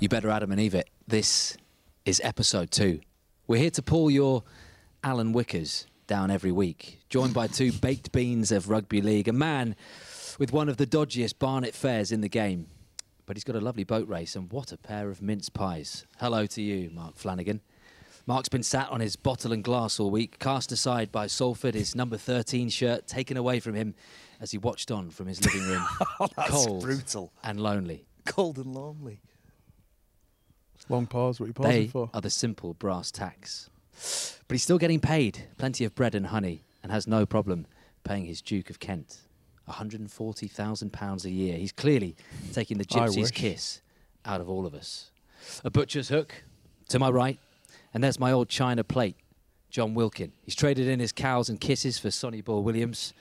You better Adam and Eve it. This is episode two. We're here to pull your Alan Wickers down every week, joined by two baked beans of rugby league, a man with one of the dodgiest Barnet fairs in the game. But he's got a lovely boat race, and what a pair of mince pies. Hello to you, Mark Flanagan. Mark's been sat on his bottle and glass all week, cast aside by Salford, his number 13 shirt taken away from him as he watched on from his living room. Oh, that's cold brutal. and lonely. Cold and lonely. Long pause. What are you pausing They for? are the simple brass tacks. But he's still getting paid plenty of bread and honey and has no problem paying his Duke of Kent £140,000 a year. He's clearly taking the gypsy's kiss out of all of us. A butcher's hook to my right, and there's my old china plate, Jon Wilkin. He's traded in his cows and kisses for Sonny Bill Williams,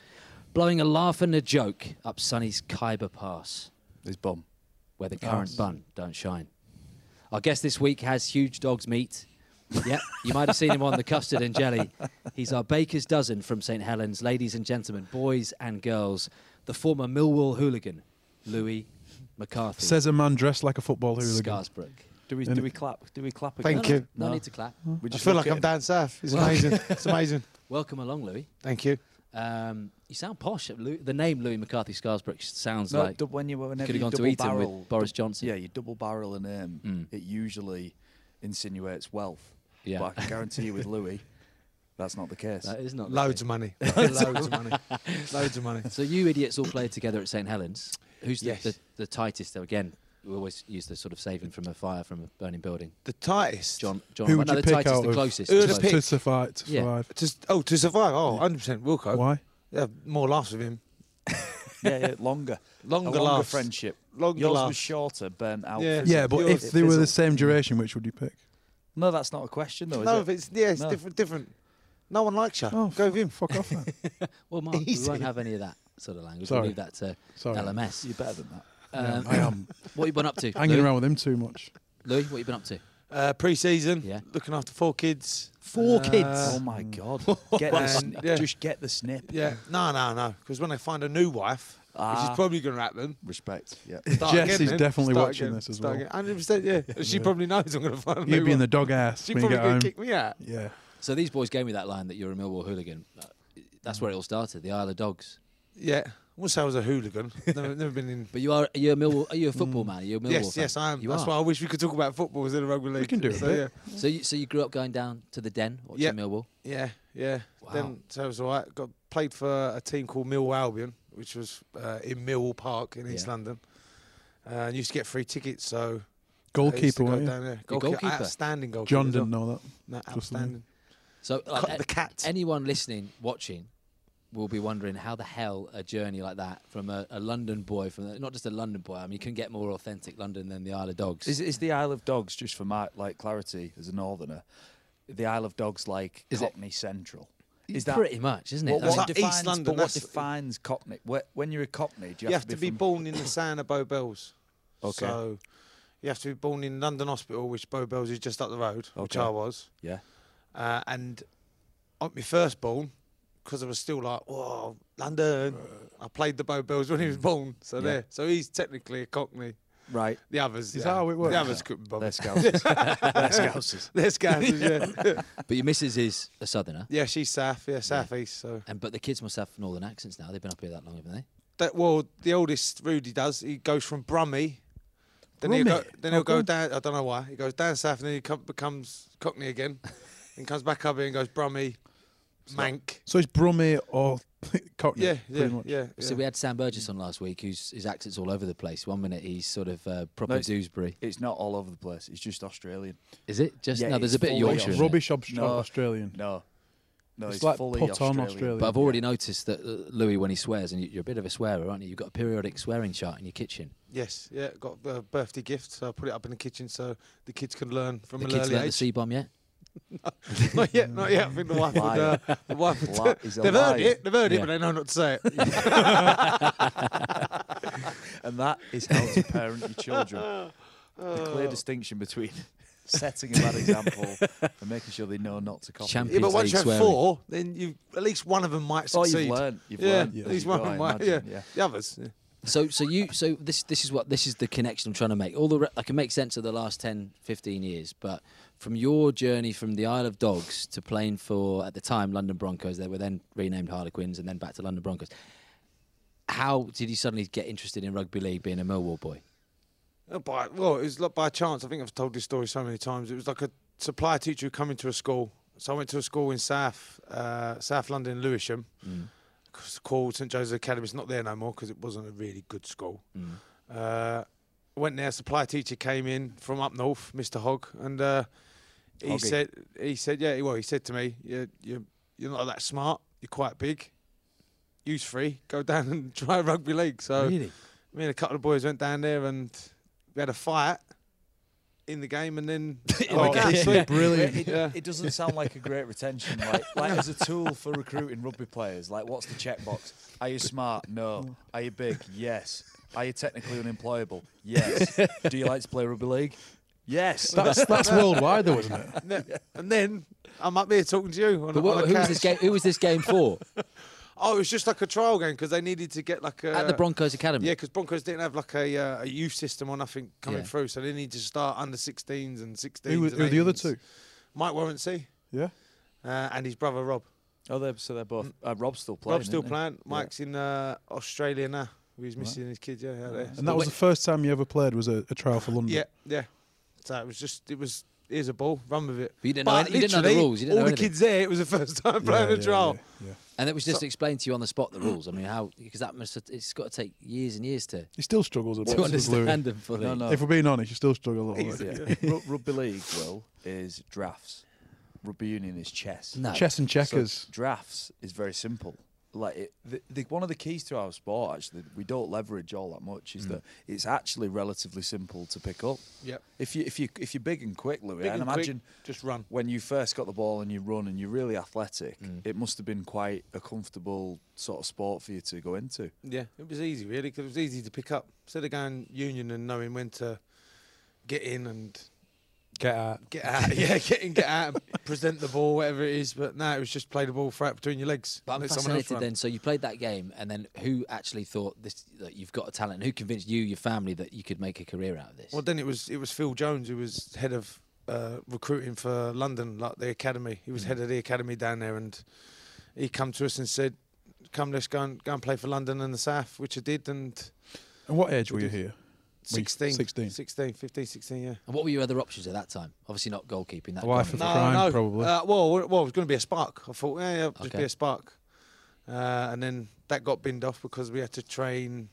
blowing a laugh and a joke up Sonny's Khyber Pass His bum. where the current Nice. bun don't shine. Our guest this week has huge dogs meat. Yep, you might have seen him on the custard and jelly. He's our baker's dozen from St Helens, ladies and gentlemen, boys and girls. The former Millwall hooligan, Louie McCarthy. Says a man dressed like a football hooligan. Scarsbrook. Do we And- do we clap? Do we clap Thank again? you. No, No. need to clap. We I just feel like I'm down south. It's amazing. it's amazing. Welcome along, Louie. Thank you. Um, you sound posh. Lou- The name Louie McCarthy Scarsbrook sounds No, like dub- when you whenever could have you gone to double Eton with barrel, Boris Johnson. Yeah, you double barrel a name. Mm. It usually insinuates wealth. Yeah. But I can guarantee you with Louie, that's not the case. that is not the Loads case. of money. Loads of money. Loads of money. So you idiots all played together at St Helens. Who's the, Yes. the, the tightest? Though again, we always use the sort of saving from a fire from a burning building. The tightest. Jon, Jon, Who would no, you the pick tightest, out the of- closest. Who would to have both. picked? To survive. To Yeah. survive. To, oh, to survive. Oh, 100% Wilco. Why? Yeah, more laughs with him. yeah, yeah, longer. Longer, a longer friendship. Longer Yours was shorter, burnt out. Yeah. Yeah, but yours- if they were the same duration, which would you pick? No, that's not a question though, is no, it? if it's yeah, it's No. different. Different. No one likes you. Oh, Go with him. Fuck off then. Well, Mark, we Easy. won't have any of that sort of language. Sorry. We'll leave that to Sorry. LMS. You're better than that. Yeah, Um, I am what you been up to? hanging Louie? around with him too much. Louie, what you been up to? Uh, pre-season. Yeah. Looking after four kids. Four Uh, kids. oh my god. Get the And, snip. yeah. Just get the snip. Yeah. No, no, no. Because when I find a new wife, which Ah. is probably going to happen. Respect. Yeah. start Jess again is then. definitely Start watching again. this as Start well. again. Hundred percent. Yeah. She Yeah. probably knows I'm going to find a new You'd be in the dog ass She probably get going to kick me out. Yeah. So these boys gave me that line that you're a Millwall hooligan. That's where it all started. The Isle of Dogs. Yeah. I wouldn't say I was a hooligan. never, never been in. But you are. Are you a Millwall? Are you a football man? Are you a Millwall yes, fan? yes, I am. You That's are. why I wish we could talk about football instead of rugby league. We can do it. so, bit. So you, so you grew up going down to the Den watching Yeah. Millwall. Yeah, yeah. yeah. Wow. Then so it was all right. Got played for a team called Millwall Albion, which was uh, in Millwall Park in East Yeah. London. Uh, and used to get free tickets, so I used to Goalkeeper, go weren't you? down there. Goalkeeper, goalkeeper? outstanding goalkeeper. Jon didn't know that. No, Just outstanding. So like, the cat. anyone listening, watching, will be wondering how the hell a journey like that from a, a London boy, from the, not just a London boy. I mean, you can get more authentic London than the Isle of Dogs. Is, is the Isle of Dogs just for my like clarity as a northerner? The Isle of Dogs like Is it- Cockney Central? Is that pretty much, isn't it? what, what mean, like East defines, London, But what defines Cockney? Wh- When you're a Cockney, do you, You have to be from- born in the sound of Bow Bells. Okay. So you have to be born in London Hospital, which Bow Bells is just up the road, which I was. Yeah. Uh, and on my firstborn, because I was still like, whoa, London. I played the Bow Bells when he was mm. born. So Yeah. there. So he's technically a Cockney. Right. The others. Is yeah. that how it works? The others couldn't bother. They're Scousers. They're Scousers. They're Scousers, yeah. but your missus is a southerner, yeah, she's south. Yeah, south east. So and but the kids must have northern accents now. They've been up here that long, haven't they? that well, the oldest Rudy does. He goes from Brummie. Then he'll go. Then he'll go down. I don't know why. He goes down south, and then he co- becomes Cockney again, and comes back up here and goes Brummie, Mank. So it's Brummie or Cockney. Yeah, pretty yeah, much. yeah. So we had Sam Burgess on last week, whose his accent's all over the place. One minute he's sort of uh, proper No, it's- Dewsbury. It's not all over the place. It's just Australian. Is it? Just Yeah, no. There's a bit of fully Yorkshire. Rubbish Austra- No. Australian. No. No, It's it's, like fully put on Australian. Australian. But I've already noticed that uh, Louie, when he swears, and you- you're a bit of a swearer, aren't you? You've got a periodic swearing chart in your kitchen. Yes, yeah. Got a birthday gift, so I put it up in the kitchen so the kids can learn from the an kids early learnt the age. C bomb yet? not yet, not yet. I think the wife would. Uh, the wife would. Li- they've heard it. They've heard Yeah. it, but they know not to say it. and that is how to parent your children. The clear distinction between setting a bad example and making sure they know not to copy. Champion. yeah, but once you have swearing. four, then you at least one of them might succeed. Oh, you've learned. You've yeah, learned. at as least one of them might. Yeah. yeah. the others. Yeah. So, so you, so this, this is what this is the connection I'm trying to make. All the, re- I can make sense of the last 10, 15 years, but from your journey from the Isle of Dogs to playing for at the time London Broncos, they were then renamed Harlequins, and then back to London Broncos. How did you suddenly get interested in rugby league, being a Millwall boy? Uh, By, well, it was like by chance. I think I've told this story so many times. It was like a supply teacher who come into a school. So I went to a school in South uh, South London, Lewisham. Mm. It's called St Joseph's Academy. It's not there no more because it wasn't a really good school. Mm. Uh, went there. Supply teacher came in from up north, Mr. Hogg, and uh, he Hoggy. said, he said, yeah, well, he said to me, you're, you're, you're not that smart. You're quite big. Use free. Go down and try rugby league. So really? me and a couple of boys went down there and we had a fight in the game, and then Oh, yeah, this sweet. brilliant. It, Yeah. it doesn't sound like a great retention. Like, like as a tool for recruiting rugby players. Like, what's the checkbox? Are you smart? No. Are you big? Yes. Are you technically unemployable? Yes. Do you like to play rugby league? Yes. That's that's worldwide though, isn't it? And then, and then I'm up here talking to you. On, But on what, a who was this game? Who was this game for? Oh, it was just like a trial game because they needed to get like a At the Broncos Academy. Yeah, because Broncos didn't have like a, uh, a youth system or nothing coming Yeah. through, so they needed to start under 16s and 16s. Who, were- and who were the other 18s. two? Mike Worrincy Yeah. uh, and his brother Rob. Oh, they're, so they're both. Uh, Rob's still playing. Rob's still isn't he? playing. Mike's in uh, Australia now. He's missing his kids, yeah, out there. And that was the first time you ever played was a, a trial for London. Yeah, yeah. So it was just, it was, here's a ball, run with it. But you didn't know But any- you didn't know the rules, you didn't all know the kids there, it was the first time Yeah, playing yeah, a trial. yeah, yeah. And it was just explained to you on the spot the rules. I mean, how because that must have, it's got to take years and years to, He still struggles with to understand them fully. No, no. If we're being honest, you still struggle a little bit. Yeah. Ru- rugby league, Will, is drafts. Rugby union is chess. No. Chess and So checkers. drafts is very simple. Like it, the, the, one of the keys to our sport, actually, we don't leverage all that much. Mm. Is that it's actually relatively simple to pick up. Yeah. If you if you if you're big and quick, Louie, Big and and quick, imagine just run. when you first got the ball and you run and you're really athletic, Mm. it must have been quite a comfortable sort of sport for you to go into. Yeah, it was easy, really, 'cause it was easy to pick up. Instead of going union and knowing when to get in and Get out. get out, yeah, get in, get out, present the ball, whatever it is. But no, it was just play the ball throughout between your legs. But I'm let someone else fascinated then. So you played that game, and then who actually thought this that you've got a talent? Who convinced you, your family, that you could make a career out of this? Well, then it was it was Phil Jones who was head of uh, recruiting for London, like the academy. He was Mm. head of the academy down there, and he come to us and said, "Come, let's go and go and play for London and the South," which I did. And And what age were you here? When you- 16, 16. 16, 15, 16, yeah. and what were your other options at that time? Obviously not goalkeeping. That A wife of of- a crime, probably. Uh, well, well, it was going to be a spark. I thought, yeah, yeah, just Okay. be a spark. Uh, and then that got binned off because we had to train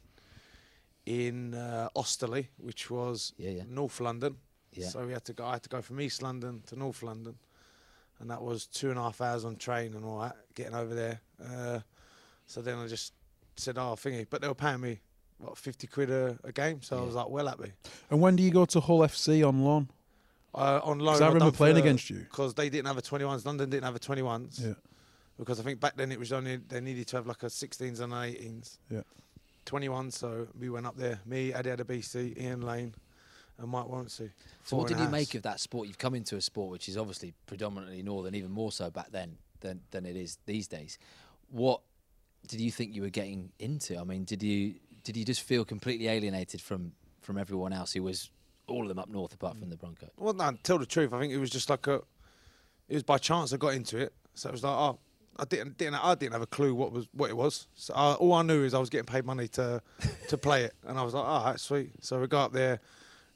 in uh, Osterley, which was Yeah, yeah. North London. Yeah. So we had to go. I had to go from East London to North London, and that was two and a half hours on train and all that, getting over there. Uh, so then I just said, "Oh, thingy," but they were paying me what fifty quid a, a game, so I was like, well happy. And when do you go to Hull FC on loan? Uh, on loan, 'Cause I remember playing against you. because they didn't have a 21s. London didn't have a 21s. Yeah. Because I think back then it was only they needed to have like a 16s and 18s. Yeah. 21. So we went up there. Me, Eddie Adabisi, Ian Lane, and Mike Worrincy. So what did you make of that sport? You've come into a sport which is obviously predominantly northern, even more so back then than than it is these days. What did you think you were getting into? I mean, did you did you just feel completely alienated from from everyone else who was all of them up north apart from mm. the Broncos? Well, no, tell the truth, I think it was just like a. It was by chance I got into it. So it was like, oh, I didn't, didn't I didn't have a clue what was what it was. So I, all I knew is I was getting paid money to to play it, and I was like, oh, that's sweet. So we go up there,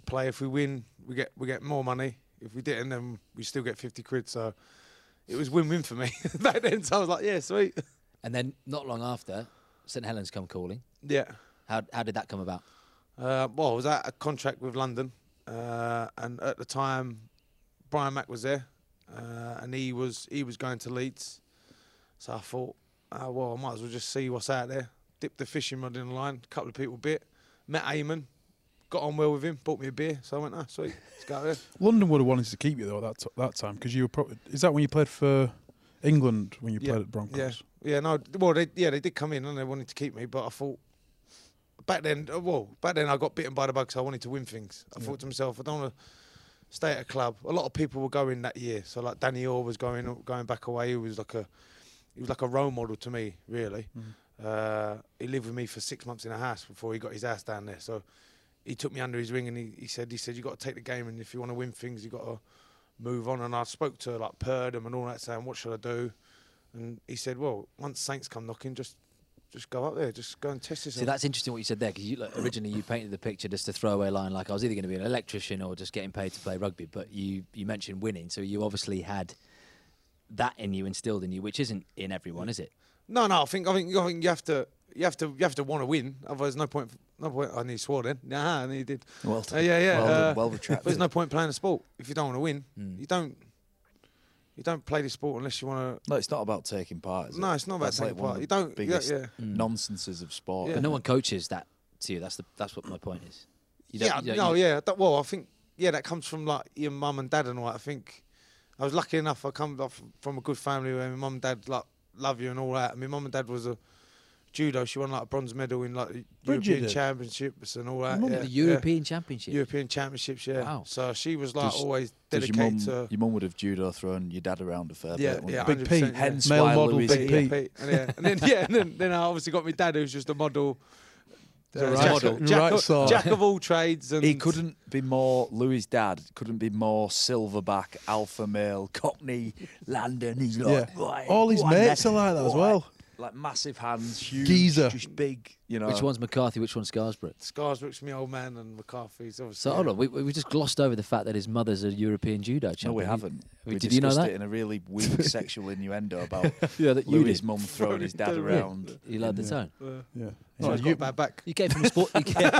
play. If we win, we get we get more money. If we didn't, then we still get fifty quid. So it was win-win for me back then. So I was like, yeah, sweet. And then not long after, St Helens come calling. Yeah. How how did that come about? Uh, well, I was at a contract with London, uh, and at the time, Brian Mack was there, uh, and he was he was going to Leeds. So I thought, uh, well, I might as well just see what's out there. Dipped the fishing rod in the line. A couple of people bit. Met Eamonn. Got on well with him. Bought me a beer. So I went, ah, sweet. Let's go there. London would have wanted to keep you though at that t- that time because you were. Pro- is that when you played for England when you Yeah, played at Broncos? Yeah, yeah, no, well, they, yeah, they did come in and they wanted to keep me, but I thought back then, uh, well, back then I got bitten by the bug, so I wanted to win things. I Yeah. thought to myself, I don't want to stay at a club. A lot of people were going that year, so like Danny Orr was going going back away. He was like a he was like a role model to me, really. Mhm. Uh, he lived with me for six months in a house before he got his ass down there. So he took me under his wing and he, he said he said you got to take the game and if you want to win things you got to move on. And I spoke to like Purdham and all that saying what should I do, and he said well once Saints come knocking just just go up there just go and test yourself. See, that's interesting what you said there because like, originally you painted the picture just a throwaway line like I was either going to be an electrician or just getting paid to play rugby. But you you mentioned winning, so you obviously had that in you instilled in you, which isn't in everyone, is it? No, no. I think I think I think you have to you have to you have to want to win. Otherwise, no point. No point. I need swore then. Nah, and he did. Well Uh, yeah, yeah. Well, uh, well retracted. there's no point playing a sport if you don't want to win. Mm. You don't. You don't play the sport unless you want to. no, it's not about taking part. Is. No, it? it's not about That's taking like part. You don't. Yeah, biggest yeah. Mm. nonsenses of sport. Yeah. But no one coaches that to you. That's the that's what my point is. You don't- yeah, you don't- no, you- yeah. That, well, I think yeah, that comes from like your mum and dad and all that. I think I was lucky enough. I come off from a good family where my mum and dad like love you and all that. And my mum and dad was a judo. She won like a bronze medal in like the Bridget European did? Championships and all that. mum yeah, the yeah. European Championship. European Championships, yeah. Wow. So she was like Does- always Does your dedicated mum, to. your mum would have judo thrown your dad around a fair Yeah, bit. wouldn't yeah. Big Pete. Hence male why model, Louie- Big yeah, Pete. Pete. And, yeah, and then yeah, and then, then I obviously got my dad who's just a model. The uh, right- jack, model. of, jack, right of, jack of all trades, and He couldn't be more. Louie's dad couldn't be more silverback, alpha male, Cockney, London. He's like, Yeah. All his go on mates then." are like that as well. Like massive hands, huge, Geezer. just big. You know, Which one's McCarthy? Which one's Scarsbrook? Scarsbrook's my old man, and McCarthy's obviously. So hold on, we, we just glossed over the fact that his mother's a European judo champion. No, we haven't. we- We did you know that? it in a really weak sexual innuendo about Yeah, that you Louie's mum throwing his dad Yeah. around. You loved the in tone. Uh, Yeah. he's No, you- a bad back. You came from a sport. You came,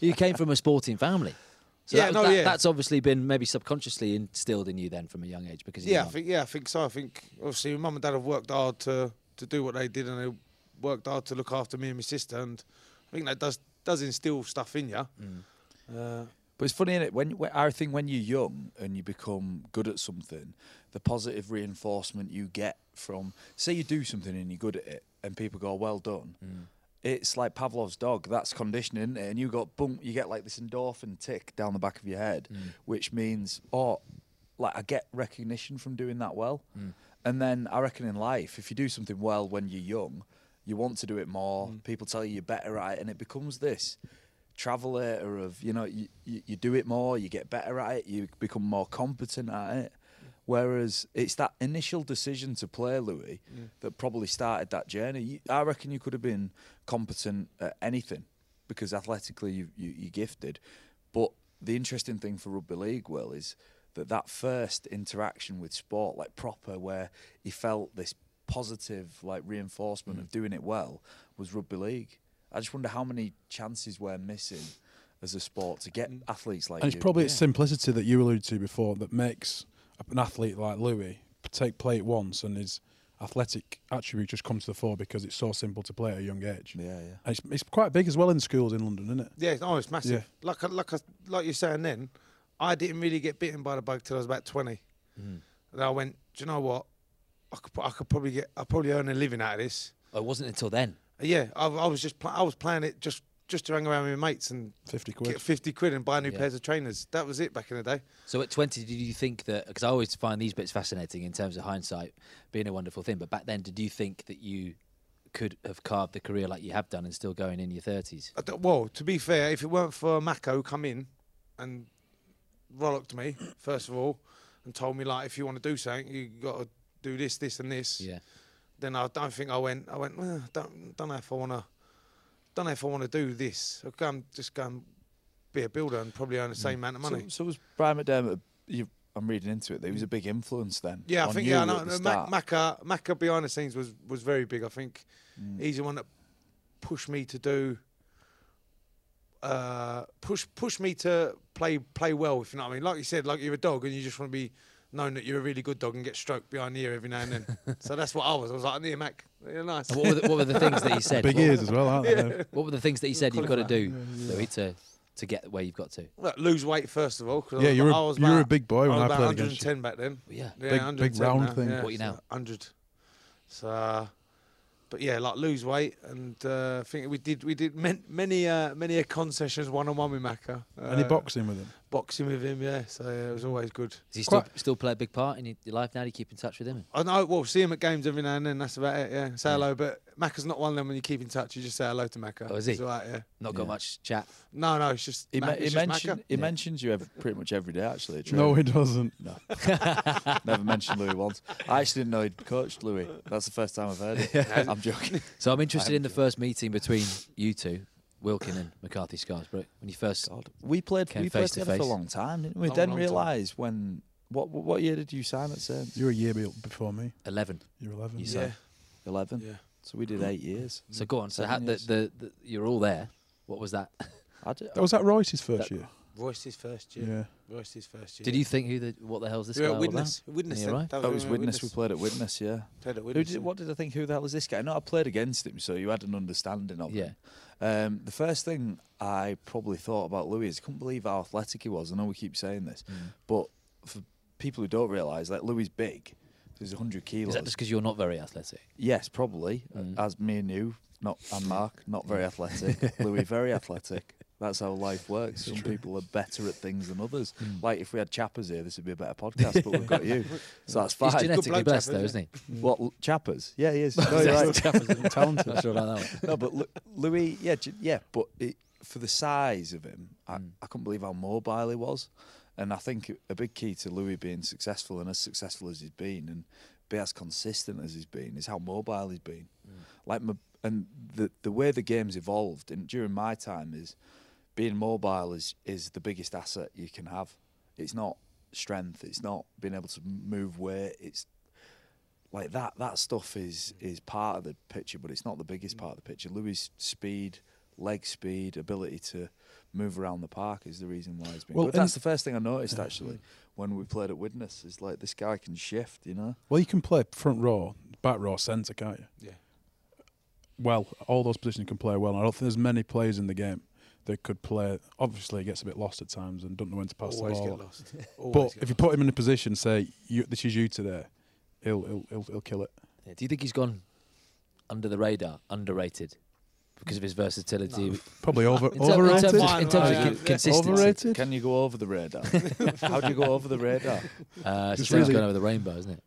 you came from a sporting family. So Yeah, that, no, that- yeah. that's obviously been maybe subconsciously instilled in you then from a young age because of your Yeah, I think yeah, I think so. I think obviously mum and dad have worked hard to to do what they did, and they worked hard to look after me and my sister, and I think that does does instill stuff in you. Mm. Uh, But it's funny, is it? When, when I think when you're young and you become good at something, the positive reinforcement you get from, say, you do something and you're good at it, and people go, "Well done." Mm. It's like Pavlov's dog. That's conditioning, isn't it? and you got boom, you get like this endorphin tick down the back of your head, Mm. which means, oh, like I get recognition from doing that well. Mm. And then I reckon in life, if you do something well when you're young, you want to do it more. Mm. People tell you you're better at it, and it becomes this travelator of you know you, you, you do it more, you get better at it, you become more competent at it. Whereas it's that initial decision to play Louie Mm. that probably started that journey. You, I reckon you could have been competent at anything because athletically you, you, you're gifted. But the interesting thing for rugby league, Will, is that that first interaction with sport, like proper, where he felt this positive like reinforcement of mm. doing it well, was rugby league. I just wonder how many chances we're missing as a sport to get mm. athletes like And it's you. probably Yeah. its simplicity that you alluded to before that makes an athlete like Louie take play it once and his athletic attribute just come to the fore because it's so simple to play at a young age. Yeah, yeah. And it's, it's quite big as well in schools in London, isn't it? yeah, oh, it's massive. Yeah. Like like like you're saying then, I didn't really get bitten by the bug till I was about twenty. Mm. And I went, do you know what? I could, I could probably get, I probably earn a living out of this. Oh, It wasn't until then. Yeah, I, I was just, pl- I was playing it just, just to hang around with my mates and 50 quid. get fifty quid and buy new Yeah. pairs of trainers. That was it back in the day. So at 20, did you think that? Because I always find these bits fascinating in terms of hindsight being a wonderful thing. But back then, did you think that you could have carved the career like you have done and still going in your 30s? I well, to be fair, if it weren't for Mako come in and rollocked me first of all and told me like if you want to do something, you got to do this, this, and this. Yeah. Then I don't think I went. I went. Well, don't don't know if I want to. Don't know if I want to do this. I'll go and just go and be a builder and probably earn the same amount of money. So, so was Brian McDermott? You, I'm reading into it. That he was a big influence then. yeah, I think you yeah. at No, the no. Mac, Maka Maka behind the scenes was was very big. I think Mm. he's the one that pushed me to do. Uh, push push me to play play well. If you know what I mean. Like you said, like you're a dog and you just want to be known that you're a really good dog and get stroked behind the ear every now and then. so that's what I was. I was like, I near Mac, you're nice. What, were the, what were the things that he said? Big what, ears as well, aren't they? what were the things that he said you've got to do, Yeah, Louie, to, to get where you've got to? Well, lose weight first of all. 'cause I Yeah, was- you're I a, was you're a big boy I when was I about played against you. 110 back then. Yeah. Yeah, Big- big round now, thing. Yeah, What are you now? 100. So uh, but yeah, like lose weight, and uh, I think we did we did man, many uh, many a concessions one on one with Macca. Uh, Any boxing with him? Boxing with him, yeah. So yeah, it was always good. Does he still, Quite- still play a big part in your your life now? Do you keep in touch with him? I know. Well, see him at games every now and then. That's about it. Yeah, say Yeah. hello. But Macca's not one of them when you keep in touch. You just say hello to Macca. Oh, is he? It's all right, yeah. Not got Yeah. much chat. No, no, it's just He, Mac- me- it's he just mentioned he Yeah. mentions you every, pretty much every day actually. at No, training. he doesn't. No. Never mentioned Louie once. I actually didn't know he'd coached Louie. That's the first time I've heard it. I'm joking. So I'm interested I in the first meeting between you two, Wilkin and McCarthy Scarsbrook, when you first. God. We played Came we played face to together for a long time, didn't we? Long, Didn't realise when what what year did you sign at Saints? You were a year before me. 11. You're 11. You Yeah, said. Eleven. yeah. So we did eight years. So go on. So how, the, the, the, you're all there. What was that? I did, That was that Royce's first That- year. Royce's first year. Yeah. Royce's first year. Did you think who the what the hell's this We were guy at all Widnes. Widnes. Yeah, right. That that was when we were at Widnes. We played at Widnes. Yeah. Played at Who Widnes. did, what did I think? Who the hell is this guy? No, I played against him, so you had an understanding of Yeah. him. Um, the first thing I probably thought about Louie is I couldn't believe how athletic he was. I know we keep saying this, Mm. but for people who don't realise, like Louie is big. He's 100 kilos. Is that just because you're not very athletic? Yes, probably. Mm. As me and you, not and Mark, not very athletic. Louie, very athletic. That's how life works. Some people are better at things than others. Mm. Like if we had Chappers here, this would be a better podcast. But we've got you, so that's fine. He's genetically bloke, blessed, Chapper, though, isn't isn't he? What L- Chappers? Yeah, he is. No, you're right. Talented. Not sure about that one. no, but Lu- Louie, yeah, yeah, but it, for the size of him, I, Mm. I couldn't believe how mobile he was, and I think a big key to Louie being successful and as successful as he's been, and be as consistent as he's been, is how mobile he's been. Like, my, and the the way the game's evolved, and during my time, is being mobile is is the biggest asset you can have. It's not strength. It's not being able to move weight. It's like that that stuff is is part of the picture, but it's not the biggest part of the picture. Louie's speed, leg speed, ability to move around the park is the reason why he's been Well, good. That's the first thing I noticed actually when we played at Widnes. Is like this guy can shift, you know. Well, you can play front row, back row, centre, can't you? Yeah. Well, all those positions you can play well. I don't think there's many players in the game that could play. Obviously, he gets a bit lost at times and don't know when to pass Always the ball. get lost. But get if you put him in a position, say, you, this is you today, he'll, he'll, he'll, he'll kill it. Yeah. Do you think he's gone under the radar, underrated, because of his versatility? No. Probably over, In, ter- in overrated. terms of, Fine, in terms of yeah. consistency, Overrated? Can you go over the radar? How do you go over the radar? uh, it's It's really really- going over the rainbow, isn't it?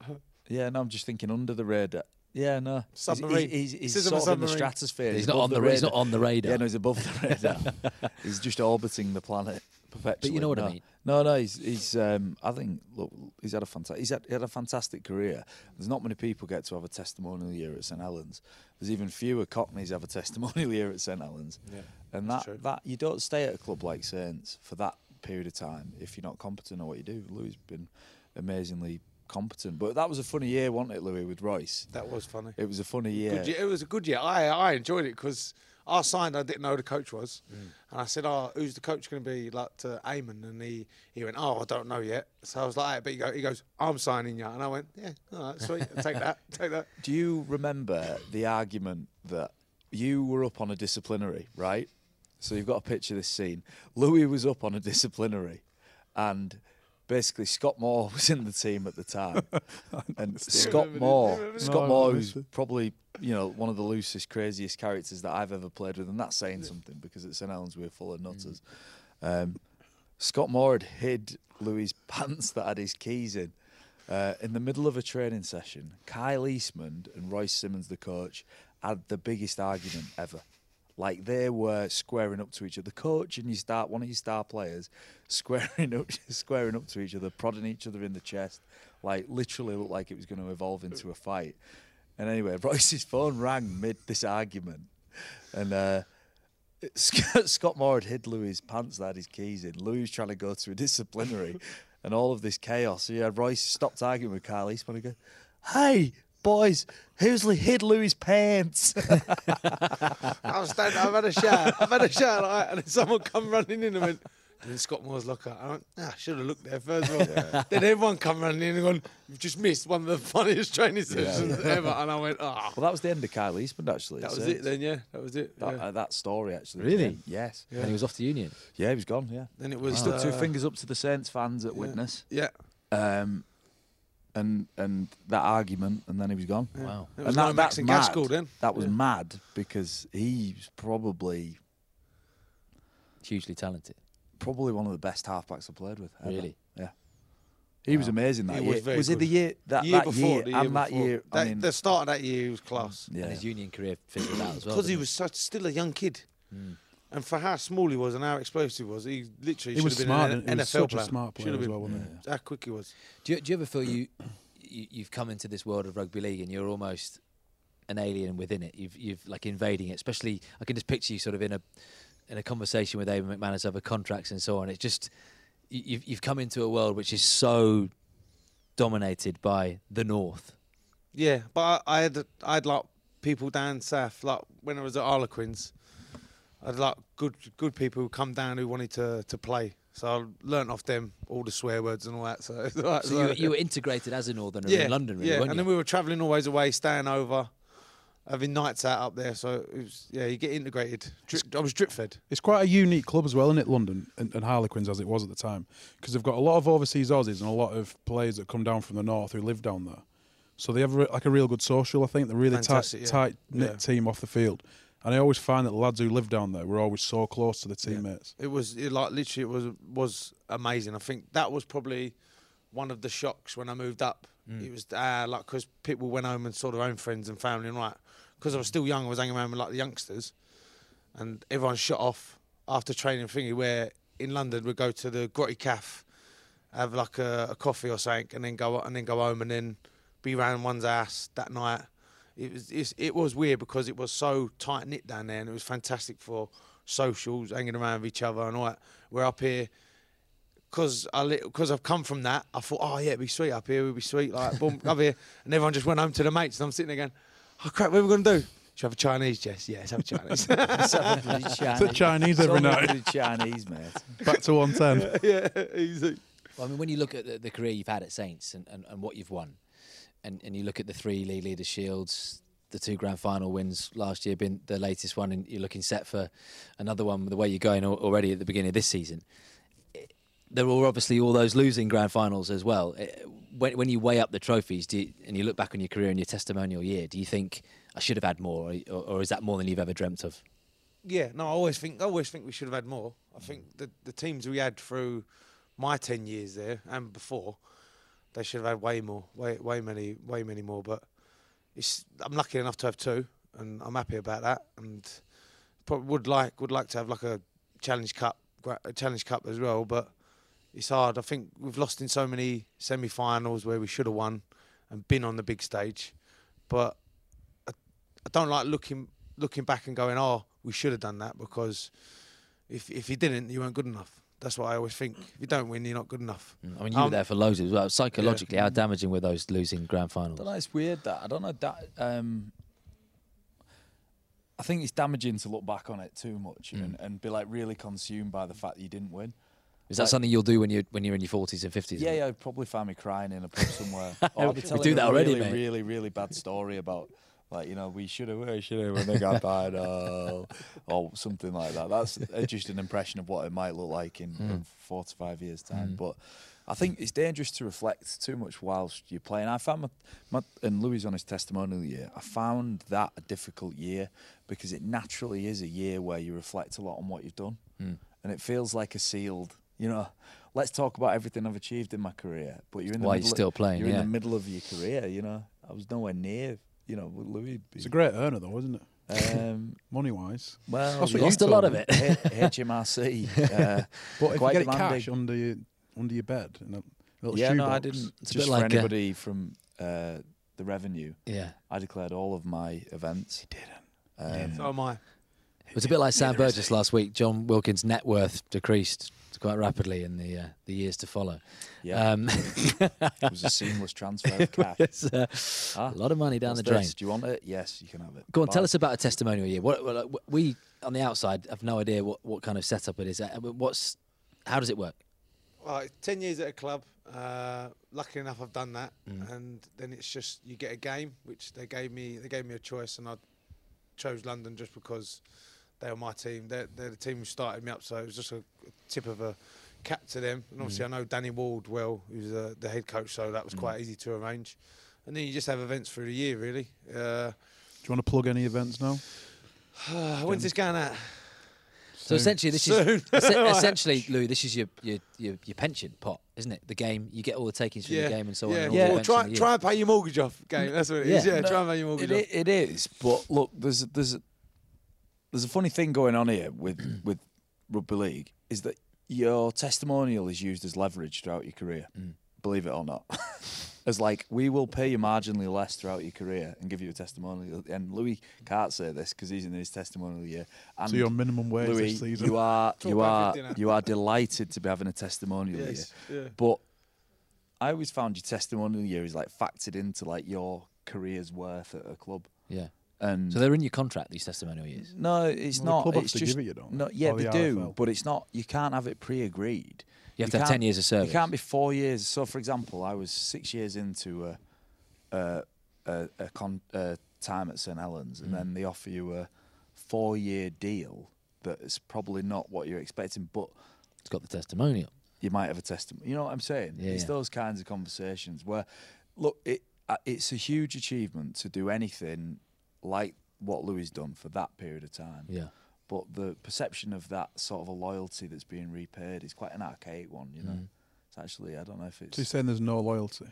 Yeah, no, I'm just thinking under the radar. Yeah, no. He's- Submarine. He's, he's, he's This is a sort of in the stratosphere. He's, not on the, ra- he's radar. not on the radar. Yeah, no, he's above the radar. he's just orbiting the planet perpetually. but you know what no. I mean. No, no, he's he's. Um, I think look, he's had a fantastic. He's had, he had a fantastic career. There's not many people get to have a testimonial year at St Helens. There's even fewer Cockneys have a testimonial year at St Helens. Yeah. And that true. that you don't stay at a club like Saints for that period of time if you're not competent at what you do. Louie has been amazingly competent, but that was a funny year, wasn't it, Louie, with Royce? That was funny. It was a funny year. Year. It was a good year. I I enjoyed it because I signed. I didn't know who the coach was, hmm. and I said, "Oh, who's the coach going to be?" Like to Eamonn, and he he went, "Oh, I don't know yet." So I was like, "But he, go, he goes, I'm signing you," and I went, "Yeah, all right, sweet, take that, take that." Do you remember the argument that you were up on a disciplinary, right? So you've got a picture of this scene. Louie was up on a disciplinary, and basically Scott Moore was in the team at the time, and Scott Moore, I remember this. Scott No, Moore, remember who's probably you know one of the loosest, craziest characters that I've ever played with, and that's saying something because at St Helens we're full of nutters. Um, Scott Moore had hid Louie's pants that had his keys in. Uh, in the middle of a training session, Kyle Eastmond and Royce Simmons, the coach, had the biggest argument ever. Like they were squaring up to each other. The coach and you start one of your star players squaring up, squaring up to each other, prodding each other in the chest. Like literally looked like it was going to evolve into a fight. And anyway, Royce's phone rang mid this argument, and uh, Scott Moore had hid Louie's pants that had his keys in. Louie was trying to go to a disciplinary, and all of this chaos. So yeah, Royce stopped arguing with Carl Eastmond and go, "Hey boys, who's li- hid Louie's pants?" I was standing. I've had a shout. I've had a shout, like, and then someone come running in and went. And Scott Moore's locker. I went, ah, I should have looked there first of all. Then everyone come running in and gone, You've just missed one of the funniest training sessions ever. And I went, Ah. well, that was the end of Kyle Eastmond actually. That at was Saints. it then, yeah. That was it. That, yeah. uh, that story actually. Really? came. Yes. Yeah. And he was off to Union. Yeah, he was gone. Yeah. Then it He was stuck two uh, fingers up to the Saints fans at yeah. Widnes. Yeah. Um, and and that argument, and then he was gone. Wow. It was and like Max and mad. Gaskell then. That was Yeah. mad because he's probably Hugely talented. probably one of the best halfbacks I've played with. ever. Really? Yeah. He was amazing that He year. was very it the year that, year that before, year the year and that before. year? I mean, the start of that year, he was class. yeah. And his union career fizzled out as well. Because he was such still a young kid. Mm. And for how small he was and how explosive he was, he literally He was should have been and an He was NFL such player. a smart Should player have as been. well, wasn't he? How quick he was. Do you, do you ever feel you, you you've come into this world of rugby league and you're almost an alien within it? You've you've like invading it. Especially, I can just picture you sort of in a in a conversation with Eamonn McManus over contracts and so on. It's just you- you've you've come into a world which is so dominated by the North. Yeah, but I, I had I had like people down south, like when I was at Harlequins, I had like good good people who come down who wanted to to play. So I learnt off them all the swear words and all that. So, it's like- So you, you were integrated as a Northerner yeah, in London, really, yeah. weren't and you? then we were travelling always away, staying over, having nights out up there. So it was yeah, you get integrated. Drip, I was drip fed. It's quite a unique club as well, isn't it, London and, and Harlequins as it was at the time, because they've got a lot of overseas Aussies and a lot of players that come down from the north who live down there. So they have a, like a real good social. I think they're really tight, yeah. tight knit Yeah. team off the field, and I always find that the lads who live down there were always so close to the Yeah. teammates. It was it, like literally it was was amazing. I think that was probably one of the shocks when I moved up. It was uh, like because people went home and saw their own friends and family and right because I was still young. I was hanging around with like the youngsters, and everyone shut off after training thingy. Where in London we'd go to the Grotty Cafe, have like a, a coffee or something, and then go and then go home and then be around one's ass that night. It was it's, it was weird because it was so tight knit down there, and it was fantastic for socials, hanging around with each other and all that. We're up here because I because I've come from that. I thought, oh yeah, it'd be sweet up here. It'd be sweet, like boom, up here, and everyone just went home to the mates, and I'm sitting there going, oh crap, what are we gonna do? Should we have a Chinese, Jess? Yeah, let's have a Chinese. It's the Chinese every night. The Chinese, mate. Back to 110. yeah, easy. Well, I mean, when you look at the, the career you've had at Saints and, and, and what you've won, and, and you look at the three league leader shields, the two grand final wins last year, been the latest one, and you're looking set for another one. The way you're going already at the beginning of this season, there were obviously all those losing grand finals as well. Eh, When, when you weigh up the trophies, you, and you look back on your career and your testimonial year, do you think I should have had more, or, or is that more than you've ever dreamt of? Yeah, no, I always think I always think we should have had more. I think the the teams we had through my ten years there and before, they should have had way more, way way many, way many more. But it's I'm lucky enough to have two, and I'm happy about that. And probably would like would like to have like a challenge cup, a challenge cup as well. But it's hard. I think we've lost in so many semi-finals where we should have won and been on the big stage. But I, I don't like looking looking back and going, oh, we should have done that because if if you didn't, you weren't good enough. That's what I always think. If you don't win, you're not good enough. I mean, you were Um, there for loads as well. Psychologically, how damaging were those losing grand finals? I don't know. It's weird that I don't know that. Um, I think it's damaging to look back on it too much Mm. and, and be like really consumed by the fact that you didn't win. Is that Like- something you'll do when you when you're in your forties and fifties? Yeah, yeah, I'd probably find me crying in a pub somewhere. or I'll be We telling do a that already, really, mate. really, really bad story about like you know we should have, we should have when they got died, oh, or something like that. That's uh, just an impression of what it might look like in, in four to five years' time. Mm. But I think it's dangerous to reflect too much whilst you're playing. I found my, my and Louie on his testimonial year. I found that a difficult year because it naturally is a year where you reflect a lot on what you've done, Mm. and it feels like a sealed. You know, let's talk about everything I've achieved in my career. But you're in the you're middle of- still playing, You're yeah. in the middle of your career. You know, I was nowhere near. You know, with Louie. It's a great earner, though, isn't it? Um, Money wise. well, That's what lost you a lot of it. H- HMRC. Uh, But if Quite you get it demanding. cash under your under your bed in a little yeah, no, I didn't. It's a bit for like, anybody from uh, the revenue, yeah. I declared all of my events. He didn't. Um, So am I. It was a bit like Sam Burgess last week. Jon Wilkins' net worth decreased quite rapidly in the uh, the years to follow. yeah, Um, it was a seamless transfer of cash. it's, uh, Ah, a lot of money down the drain. this? Do you want it? Yes, you can have it. Go on, tell us about a testimonial year. What, what, what- we on the outside have no idea what, what kind of setup it is. Uh, What's how does it work? Well, ten years at a club. Uh, lucky enough, I've done that, Mm. and then it's just you get a game, which they gave me. They gave me a choice, and I chose London just because they were my team. They're, they're the team who started me up, so it was just a, a tip of a cap to them, and obviously I know Danny Ward well, who's uh, the head coach, so that was quite easy to arrange. And then you just have events through the year, really. Uh, Do you want to plug any events now? when's this going at? So Soon. essentially, this Soon. is essentially, Lou. This is your, your your your pension pot, isn't it? The game you get all the takings from yeah, the game and so on. yeah. on. and pay your mortgage off, all Yeah. the Well, events try there's there's there's a funny thing going on here with mm. with rugby league is that your testimonial is used as leverage throughout your career. Mm. Believe it or not, as like we will pay you marginally less throughout your career and give you a testimonial. And Louie can't say this because he's in his testimonial year. And So your minimum wage Louie, this season. you are Talk you are 50 you are delighted to be having a testimonial Yes, year. yeah. But I always found your testimonial year is like factored into like your career's worth at a club. Yeah. And So they're in your contract these testimonial years. no, it's Well, the not. club it's just give it you, don't no. Yeah, Or they the do, RFL. but it's not. You can't have it pre-agreed. You have to have 10 years of service. You can't be four years. So, for example, I was six years into a a a, a con, a time at St Helens, Mm. and then they offer you a four-year deal that is probably not what you're expecting, but It's got the testimonial. you might have a testimony. You know what I'm saying? Yeah, it's yeah. those kinds of conversations where, look, it uh, it's a huge achievement to do anything like what Louie done for that period of time. Yeah. But the perception of that sort of a loyalty that's being repaid is quite an archaic one. You know, Mm. it's actually I don't know if it's. So you're saying there's no loyalty,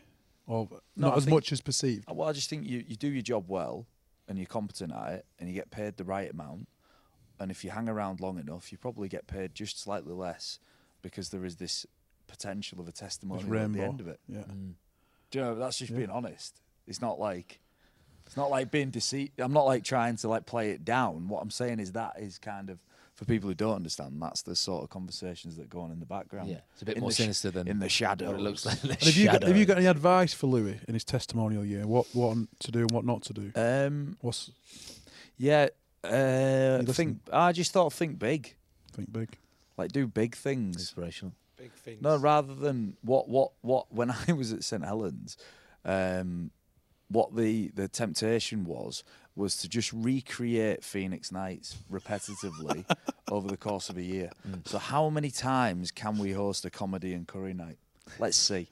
or No, not I as think- much as perceived. Well, I just think you, you do your job well and you're competent at it and you get paid the right amount. And if you hang around long enough, you probably get paid just slightly less because there is this potential of a This testimonial at the end of it. Yeah. Mm. Do you know, that's just Yeah. being honest. It's not like it's not like being deceit. I'm not like trying to like play it down. What I'm saying is that is kind of for people who don't understand. That's the sort of conversations that go on in the background. Yeah. It's a bit In more the sh- sinister than in the shadow. it looks like. in the have you, got, have you got any advice for Louie in his testimonial year? What what to do and what not to do? Um, What's yeah. Uh, You think. I just thought think big. think big? Like do big things. inspirational? Big things. No, rather than what what what when I was at St Helens, um, what the the temptation was was to just recreate Phoenix Nights repetitively over the course of a year. Mm. So how many times can we host a comedy and curry night? Let's see.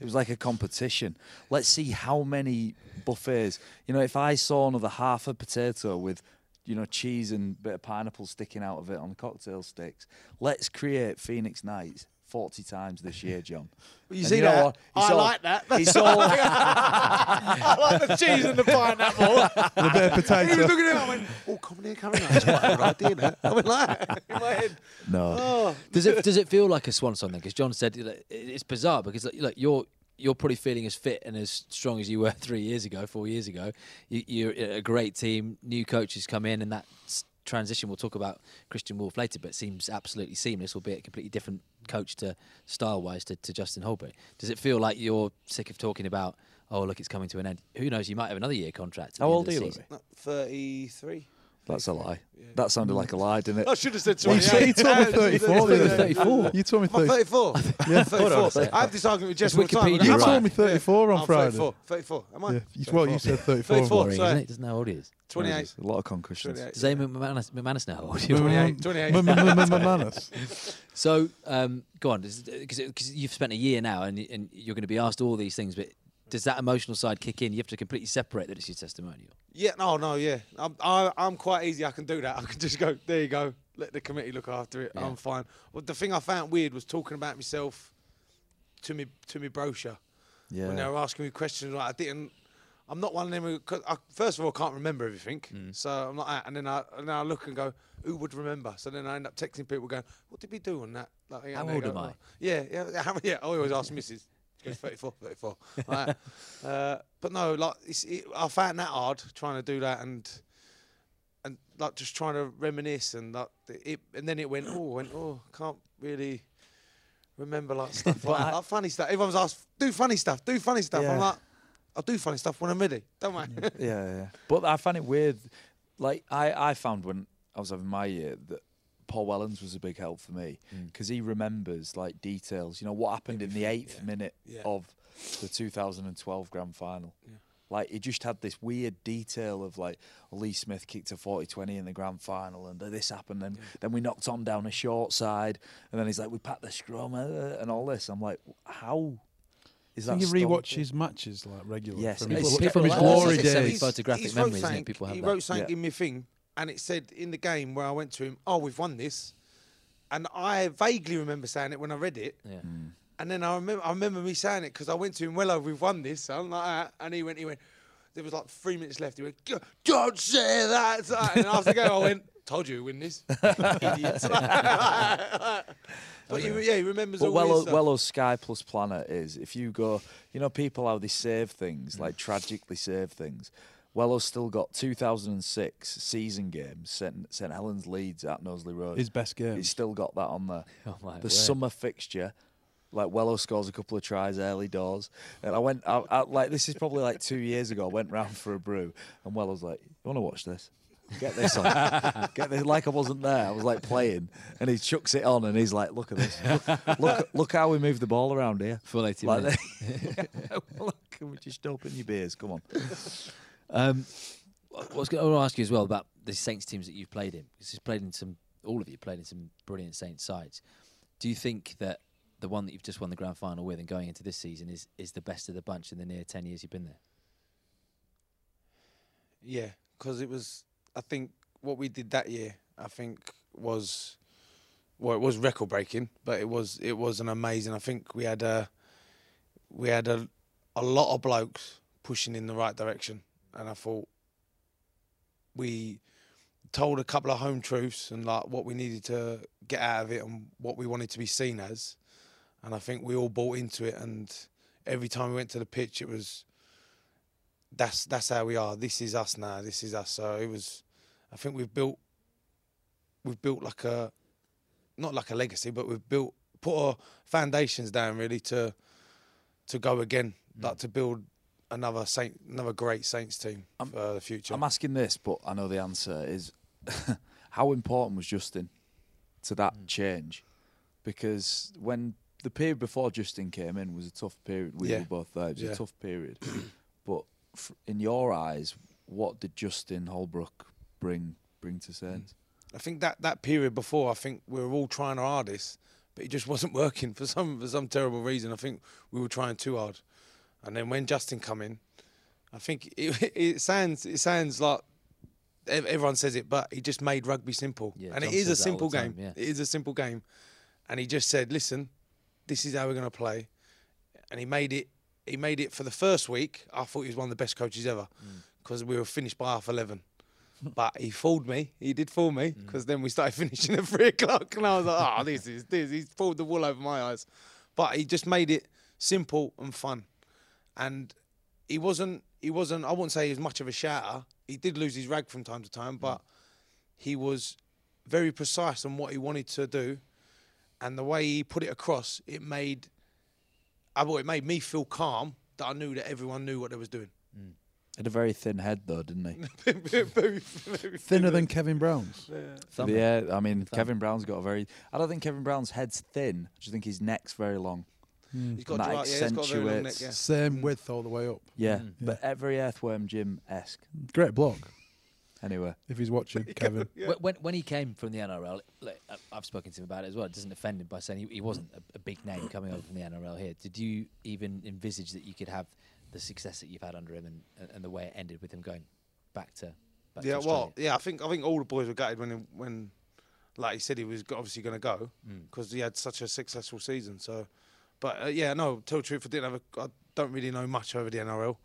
It was like a competition. Let's see how many buffets. You know, if I saw another half a potato with, you know, cheese and bit of pineapple sticking out of it on cocktail sticks, let's create Phoenix Nights 40 times this year, Jon. you And see you know that? what? It's I all- like that. It's all, I like the cheese and the pineapple. And a bit of he was looking at it. I went, "Oh, comedy and curry night. That's quite a good idea." That. I went like in my head. no. Oh, Does it does it feel like a swan song then? Because John said it's bizarre because like, look, you're you're probably feeling as fit and as strong as you were three years ago, four years ago. You, you're a great team. New coaches come in, and that s- transition. We'll talk about Kristian Woolf later, but it seems absolutely seamless, albeit a completely different coach to style wise to, to Justin Holbrook. Does it feel like you're sick of talking about? Oh, look, it's coming to an end. Who knows? You might have another year contract. How old of are you, thirty-three. That's a lie. That sounded like a lie, didn't it? I should have said Well, you, said, you told me 34. You're didn't you? 34. You told me 34. 34. Yeah. 34. I have this argument with Jess all the time. You You're told me 34 on I'm Friday. 34. 34. Am I? Yeah, you, well, you said 34. 34. Boring, isn't it? Doesn't know how old he is. 28. There's A lot of concussions. 28. Does Eamonn McManus, McManus know how old you are? 28. 28. M- m- m- m- Manus. So, um, go on, because you've spent a year now and, and you're going to be asked all these things, but does that emotional side kick in? You have to completely separate that it's your testimonial. Yeah, no, no, yeah. I'm, I, I'm quite easy. I can do that. I can just go, there you go. Let the committee look after it. Yeah. I'm fine. Well, the thing I found weird was talking about myself to me to me brochure Yeah. when they were asking me questions. Like I didn't. I'm not one of them who. I, first of all, can't remember everything. Mm. So I'm not. And then I and then I look and go, who would remember? So then I end up texting people going, what did we do on that? Like, How old go, am I? Yeah, yeah, yeah. I always ask Mrs. She 34, 34. Like uh, but no, like it's, it, I found that hard trying to do that and and like just trying to reminisce and like it and then it went oh went oh can't really remember like stuff like, that. like funny stuff. Everyone's asked do funny stuff, do funny stuff. Yeah. I'm like I'll do funny stuff when I'm ready. Don't worry. yeah, yeah. But I find it weird. Like I, I found when I was having my year that Paul Wellens was a big help for me because he remembers like details. You know what happened in the eighth yeah, minute yeah. of the 2012 grand final. Like he just had this weird detail of like Lee Smith kicked a 40-20 in the grand final, and this happened, and then we knocked on down a short side, and then he's like we packed the scrum uh, and all this. I'm like, how is I that? think you still- rewatch his matches like regularly. Yes, from it's- his, it's from his people like that. glory It's a days. photographic he's memory, wrote isn't it? something- People have he that. wrote something Yeah. in my thing, and it said in the game where I went to him, "Oh, we've won this," and I vaguely remember saying it when I read it. Yeah. And then I remember, I remember me saying it because I went to him, well, we've won this, something like that. And he went, he went, there was like three minutes left. He went, "Go- don't say that. And after the game, I went, told you we win this. Idiots. but he, yeah, he remembers But all his Wello, stuff. Wello's Sky Plus Planet is if you go, you know, people how they save things, Mm. like tragically save things. Wello's still got 2006 season games, St, St Helens Leeds at Knowsley Road. His best game. He's still got that on there. Oh, the word. summer fixture, like Wello scores a couple of tries early doors, and I went, I, I, like this is probably like two years ago. I went round for a brew, and Wello's like, "You want to watch this? Get this on. Get this." Like I wasn't there. I was like playing, and he chucks it on, and he's like, "Look at this. Look, look, look how we move the ball around here." Full 80 Like, minutes. look, can we just open your beers? Come on. Um, I was going to ask you as well about the Saints teams that you've played in. Because you've played in some, all of you played in some brilliant Saints sides. Do you think that the one that you've just won the grand final with and going into this season is, is the best of the bunch in the near 10 years you've been there? Yeah, because it was. I think what we did that year, I think, was well, it was record breaking, but it was it was an amazing. I think we had a we had a a lot of blokes pushing in the right direction, and I thought we told a couple of home truths and like what we needed to get out of it and what we wanted to be seen as, and I think we all bought into it. And every time we went to the pitch, it was that's that's how we are. This is us now. This is us. So it was. I think we've built. We've built like a, not like a legacy, but we've built put our foundations down really to, to go again, like mm. to build another saint, another great Saints team for the future. I'm asking this, but I know the answer is how important was Justin to that Hmm. change? Because when the period before Justin came in was a tough period. We Yeah. were both there. It was Yeah. a tough period. but f- in your eyes, what did Justin Holbrook bring bring to Saints? I think that that period before, I think we were all trying our hardest, but it just wasn't working for some for some terrible reason. I think we were trying too hard, and then when Justin come in, I think it, it sounds it sounds like everyone says it, but he just made rugby simple, Yeah, and it Jon is a says that all simple the time, game. yeah. It is a simple game, and he just said, "Listen, this is how we're going to play," and he made it. He made it for the first week. I thought he was one of the best coaches ever Mm. because we were finished by half eleven but he fooled me. He did fool me Mm. because then we started finishing at three o'clock, and I was like, "Oh, this is this." He's pulled the wool over my eyes, but he just made it simple and fun, and he wasn't. He wasn't. I wouldn't say he was much of a shouter. He did lose his rag from time to time, but he was very precise on what he wanted to do, and the way he put it across, it made. I well, it made me feel calm that I knew that everyone knew what they was doing. Mm. Had a very thin head though, didn't he? very, very, very Thinner than Kevin Brown's. Thumb. yeah, I mean Kevin Brown's got a very. I don't think Kevin Brown's head's thin. I just think his neck's very long. He's got, That dry, yeah, he's got a very long neck. accentuates- Yeah. Same width all the way up. Yeah, Mm. but every earthworm Jim esque. Great block. Anyway, If he's watching, Kevin. When, when when he came from the NRL, like, I- I've spoken to him about it as well. It doesn't offend him by saying he, he wasn't a, a big name coming over from the NRL here. Did you even envisage that you could have the success that you've had under him and, and the way it ended with him going back to back Yeah, to well, yeah, I think I think all the boys were gutted when he, when, like he said, he was obviously going to go Mm. because he had such a successful season. So, but uh, yeah, no, tell the truth, I didn't have a, I don't really know much over the NRL.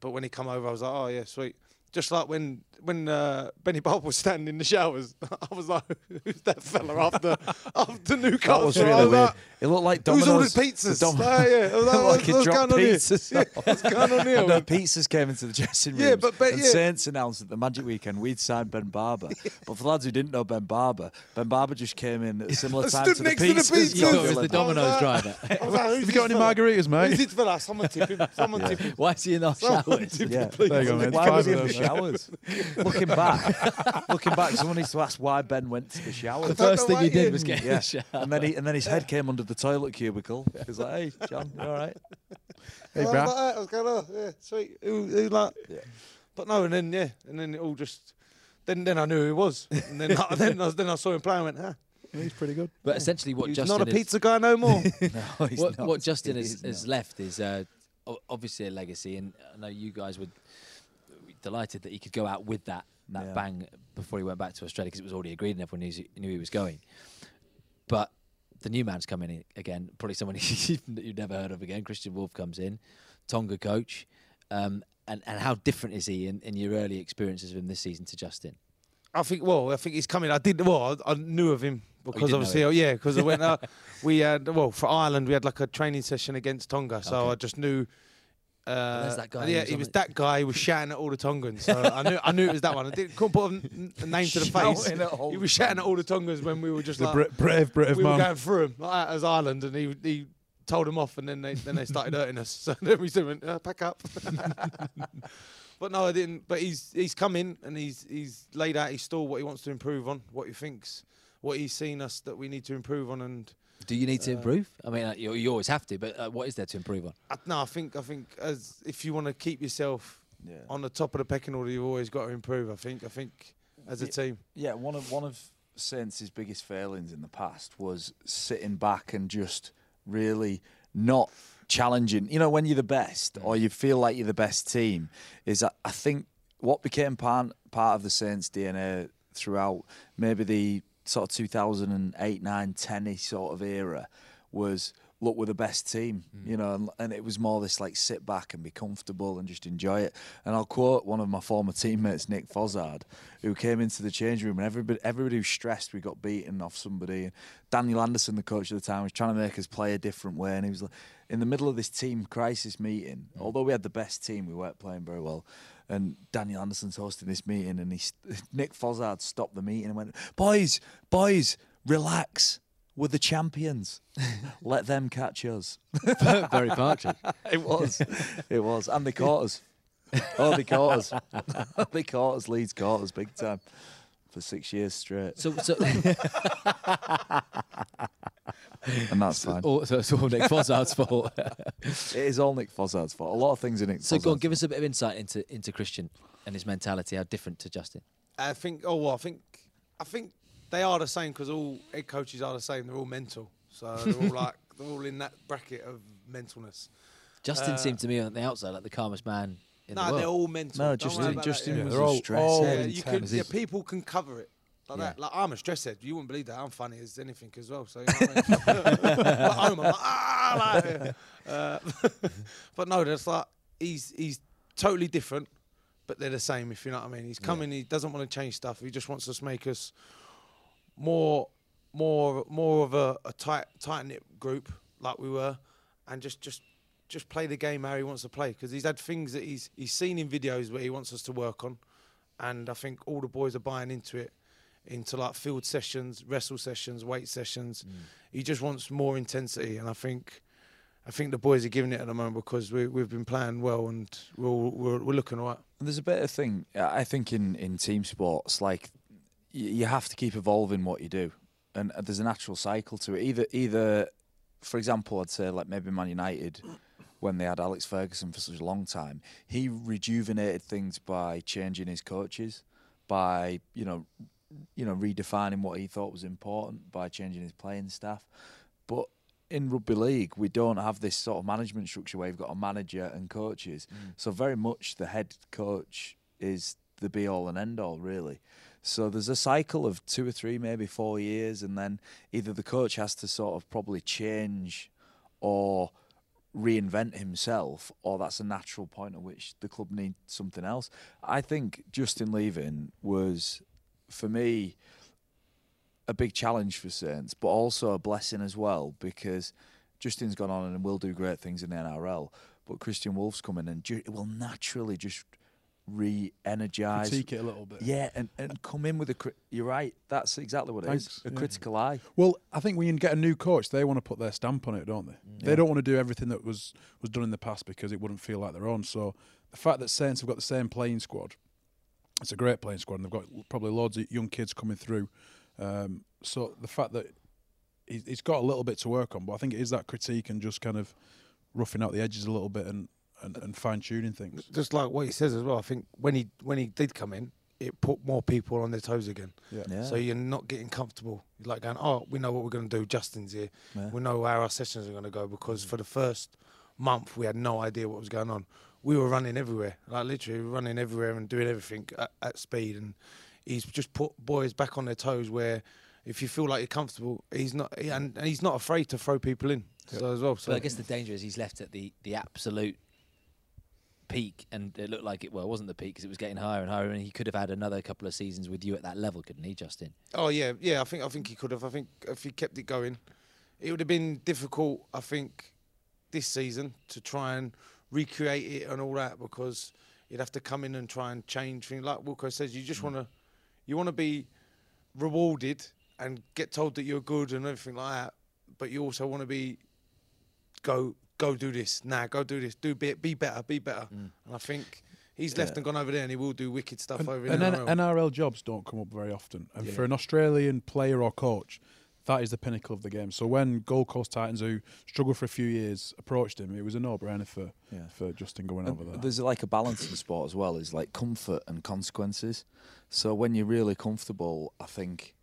But when he come over, I was like, oh yeah, sweet. Just like when when uh, Benny Bob was standing in the showers, I was like, "Who's that fella after after Newcastle?" that was I really was weird. like, It looked like Who's Domino's. ordered pizzas? the Dom- Oh, yeah. I was like, like what's, what's going on here? pizzas. Yeah, what's going on here? And the pizzas came into the dressing room. Yeah, but- but and yeah. Saints announced at the Magic Weekend we'd signed Ben Barba. But for lads who didn't know Ben Barba, Ben Barba just came in at a similar I time stood to the next to the pizzas. pizzas. You thought it was the I was Domino's driver. Like, Have you got any fella? margaritas, Who's mate? this fella? Someone tip him. Someone tip him. Why is he in our Someone showers? Yeah. There you go, mate. Why Five was he of in the those. showers? looking back, looking back, someone needs to ask why Ben went to the shower. The first thing he he did did. was get in yeah, the shower. and then he and then his head came under the toilet cubicle. He's like, "Hey, Jon, you all right?" Hey, Brad. like that, I was going, oh, yeah, sweet. Who, who like? Yeah. But no, and then yeah, and then it all just. Then then I knew who he was, and then I, then I, then I saw him play and went, ah, he's pretty good. But essentially, what Justin he's Justin not a is, pizza guy no more. No, he's what, not. what Justin He has, has left is uh, obviously a legacy, and I know you guys were delighted that he could go out with that that Yeah. bang before he went back to Australia because it was already agreed and everyone knew, he- knew he was going. But the new man's coming in again, probably someone you've never heard of again. Kristian Woolf comes in, Tonga coach, um, and and how different is he in, in your early experiences of him this season to Justin? I think. Well, I think he's coming. I did. Well, I, I knew of him because did know obviously, oh, yeah, because I went. Uh, we had well for Ireland, we had like a training session against Tonga, so Okay. I just knew. Uh, there's that guy Yeah, who he on was it. that guy who was shouting at all the Tongans. So I knew I knew it was that one. I didn't, couldn't put a, n- a name to the face. Shouting at all He was shouting at all the Tongans when we were just The like bra- brave British we were man. going through him like as Ireland, and he he told them off, and then they then they started hurting us. So then we said, uh, "Pack up." but no, I didn't. But he's he's come in and he's he's laid out his stall, what he wants to improve on, what he thinks, what he's seen us that we need to improve on, and Do you need to Uh, improve? I mean, uh, you, you always have to, but uh, what is there to improve on? I, no, I think I think as if you want to keep yourself Yeah. on the top of the pecking order, you've always got to improve. I think I think as a Yeah. team. Yeah, one of one of Saints' biggest failings in the past was sitting back and just really not challenging. You know, when you're the best or you feel like you're the best team, is that I think what became part part of the Saints' DNA throughout maybe the sort of 2008, 9, 10 sort of era was look, we're the best team, mm. you know, and, and it was more this like sit back and be comfortable and just enjoy it. And I'll quote one of my former teammates, Nick Fozzard, who came into the change room and everybody, everybody was stressed we got beaten off somebody. And Daniel Anderson, the coach at the time, was trying to make us play a different way. And he was like, in the middle of this team crisis meeting, mm. although we had the best team, we weren't playing very well. And Daniel Anderson's hosting this meeting, and he, Nick Fozzard stopped the meeting and went, "Boys, boys, relax. We're the champions. Let them catch us." Very Partridge. It was, it was, and they caught us. Oh, they caught us. they caught us. Leeds caught us big time for six years straight, So, so, and that's fine. all, so it's all Nick Fozzard's fault. It is all Nick Fozzard's fault. A lot of things in Nick. so, go on, Fozzard's give us a bit of insight into into Kristian and his mentality. How different to Justin? I think. Oh well, I think. I think they are the same because all head coaches are the same. They're all mental, so they're all like they're all in that bracket of mentalness. Justin Uh, seemed to me on the outside like the calmest man in no, the world. they're all mental. No, Justin- Justin yeah. was they're all, all. Yeah, you could, yeah, people can cover it. Like Yeah. that. Like I'm a stress head. You wouldn't believe that. I'm funny as anything as well. So you know what I mean? At home, I'm like, ah, like, uh, but no, that's like he's he's totally different, but they're the same. If you know what I mean. He's coming. He doesn't want to change stuff. He just wants us to make us more more more of a, a tight tight knit group like we were, and just just just play the game how he wants to play because he's had things that he's he's seen in videos where he wants us to work on, and I think all the boys are buying into it, into like field sessions, wrestle sessions, weight sessions. He just wants more intensity, and I think. I think the boys are giving it at the moment because we, we've been playing well and we're, we're, we're looking all right. There's a bit of thing I think in in team sports, like you have to keep evolving what you do, and uh, there's a natural cycle to it. Either either, for example, I'd say like maybe Man United. When they had Alex Ferguson for such a long time, he rejuvenated things by changing his coaches, by you know, you know, redefining what he thought was important, by changing his playing staff. But in rugby league, we don't have this sort of management structure where you've got a manager and coaches. Mm. So very much the head coach is the be all and end all, really. So there's a cycle of two or three, maybe four years, and then either the coach has to sort of probably change or reinvent himself, or that's a natural point at which the club needs something else. I think Justin leaving was, for me, a big challenge for Saints, but also a blessing as well because Justin's gone on and will do great things in the NRL. But Kristian Woolf's coming and ju- it will naturally just re-energize. Critique it a little bit. Yeah, and, and come in with a. Cri- you're right. That's exactly what it is. Thanks, A yeah. critical eye. Well, I think when you get a new coach, they want to put their stamp on it, don't they? Mm. They don't want to do everything that was was done in the past because it wouldn't feel like their own. So the fact that Saints have got the same playing squad, it's a great playing squad, and they've got probably loads of young kids coming through. Um, so the fact that he's, he's got a little bit to work on. But I think it is that critique and just kind of roughing out the edges a little bit and, and, and fine tuning things. Just like what he says as well. I think when he when he did come in, it put more people on their toes again. Yeah. Yeah. So you're not getting comfortable. You're like going, oh, we know what we're going to do. Justin's here. Yeah. We know how our sessions are going to go because for the first month we had no idea what was going on. We were running everywhere, like literally running everywhere and doing everything at, at speed. And he's just put boys back on their toes. Where if you feel like you're comfortable, he's not, he- and, and he's not afraid to throw people in. So as well. So But I guess the danger is he's left at the, the absolute peak, and it looked like it. Well, it wasn't the peak because it was getting higher and higher, and he could have had another couple of seasons with you at that level, couldn't he, Justin? Oh yeah, yeah. I think I think he could have. I think if he kept it going, it would have been difficult. I think this season to try and recreate it and all that because you'd have to come in and try and change things. Like Wilco says, you just mm. want to, you want to be rewarded and get told that you're good and everything like that. But you also want to be go go do this now. go do this. Do be be better. Be better. Mm. And I think. He's left Yeah. and gone over there, and he will do wicked stuff And, over and in N- NRL. NRL jobs don't come up very often. And Yeah. for an Australian player or coach, that is the pinnacle of the game. So when Gold Coast Titans, who struggled for a few years, approached him, it was a no-brainer for, Yeah. for Justin going And over there. There's like a balance in sport as well. Is like comfort and consequences. So when you're really comfortable, I think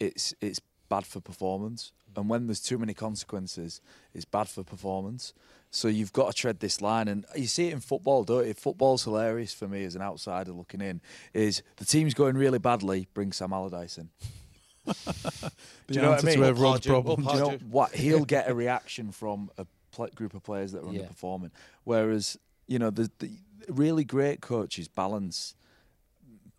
it's it's bad for performance. And when there's too many consequences, it's bad for performance. So you've got to tread this line, and you see it in football, don't you? Football's hilarious for me as an outsider looking in. Is the team's going really badly? Bring Sam Allardyce in. The do you know what I answer mean? to Or everyone's Pardew, or problems. Do you know what? He'll get a reaction from a pl- group of players that are Yeah. underperforming. Whereas, you know, the, the really great coaches balance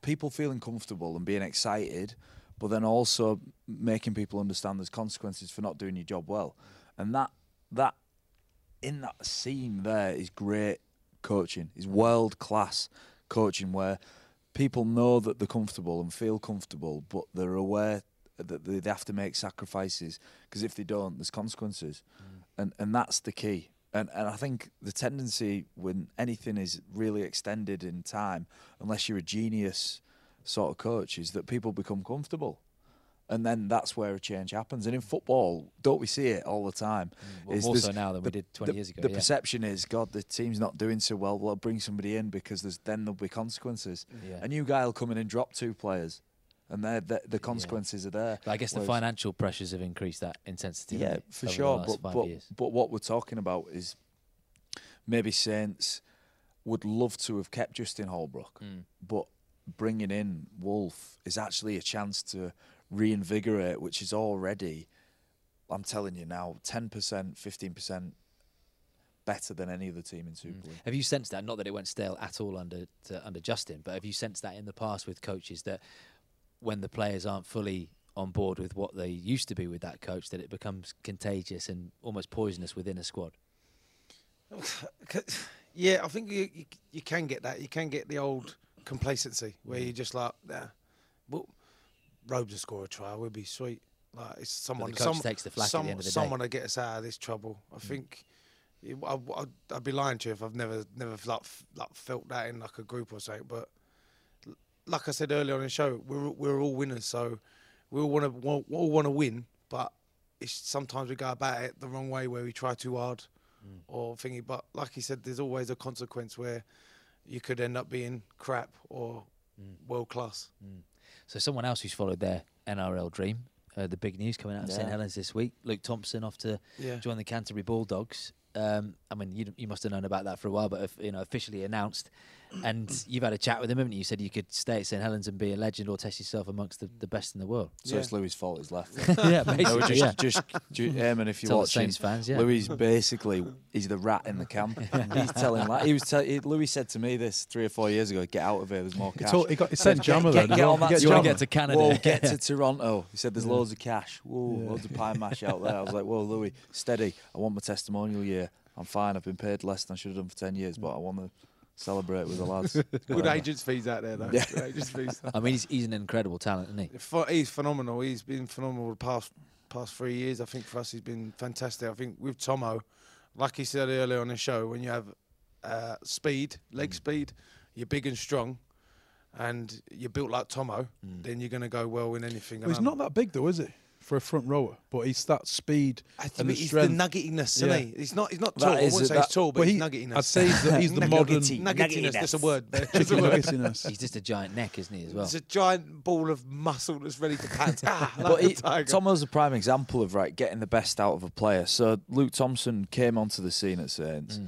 people feeling comfortable and being excited, but then also making people understand there's consequences for not doing your job well. And that that in that scene there is great coaching. Is world class coaching where people know that they're comfortable and feel comfortable, but they're aware that they have to make sacrifices because if they don't, there's consequences, mm. and and that's the key. And and I think the tendency when anything is really extended in time, unless you're a genius sort of coach, is that people become comfortable. And then that's where a change happens. And in football, don't we see it all the time? Mm, well, Is more so now than we the- did 20 the- years ago. The yeah. perception is, God, the team's not doing so well. Well, bring somebody in because there's then there'll be consequences. Yeah. A new guy will come in and drop two players, and they're, the the consequences are there. But I guess the financial pressures have increased that intensity. Yeah, for sure. But but, years? but what we're talking about is maybe Saints would love to have kept Justin Holbrook, Mm. but bringing in Woolf is actually a chance to reinvigorate, which is already, I'm telling you now, 10%, 15% better than any other team in Super League. Have you sensed that? Not that it went stale at all under to, under Justin, but have you sensed that in the past with coaches that when the players aren't fully on board with what they used to be with that coach, that it becomes contagious and almost poisonous within a squad? Yeah, I think you, you you can get that. You can get the old complacency where you're just like, nah, well, Robes will score a try. We'll be sweet. Like it's someone. coach some, takes the flak at the end of the day. someone to get us out of this trouble. I mm. think. it- I, I'd be lying to you if I've never never like, like felt that in like a group or something. But like I said earlier on the show, we're we're all winners, so we all want to all want to win. But it's sometimes we go about it the wrong way, where we try too hard or thingy. But like he said, there's always a consequence where you could end up being crap or world class. So someone else who's followed their NRL dream, uh, the big news coming out of St Helens this week, Luke Thompson off to Yeah. join the Canterbury Bulldogs. Um, I mean, you, you must have known about that for a while, but if, you know, officially announced. And you've had a chat with him, haven't you? You said you could stay at St Helens and be a legend, or test yourself amongst the, the best in the world. So Yeah. it's Louie's fault he's left. yeah, No, basically. just, yeah. just, ju- Eamonn, if you're Tell watching, Saints fans, yeah. Louie basically he's the rat in the camp. he's telling like he was. Tell, he, Louie said to me this three or four years ago. Get out of here. There's more He, cash. told, he got he sent Jammer get, there. get, on that You wanna get to Canada. Whoa, get to Toronto. He said there's loads of cash. Whoa, Yeah. loads of pie mash out there. I was like, whoa, Louie, steady. I want my testimonial year. I'm fine. I've been paid less than I should have done for ten years, but I want to celebrate with the lads. Good Whatever. agents fees out there though. Yeah. Good agents fees. I mean, he's, he's an incredible talent, isn't he? Ph- He's phenomenal. He's been phenomenal the past past three years. I think for us, he's been fantastic. I think with Tomo, like he said earlier on the show, when you have uh, speed, leg speed, you're big and strong, and you're built like Tomo, then you're going to go well in anything. Well, he's not that big though, is he? For a front rower, but he's that speed I and think the he's strength. the nuggetiness, isn't he? He's not. He's not That tall. I is- wouldn't say he's tall, but Well, he's nuggetiness. I'd say he's the, he's the modern Nuggety. nuggetiness. That's a word. That's a word. He's just a giant neck, isn't he, as well? It's a giant ball of muscle that's ready to pant. ah, like but a he, tiger. Tomo's a prime example of right getting the best out of a player. So Luke Thompson came onto the scene at Saints.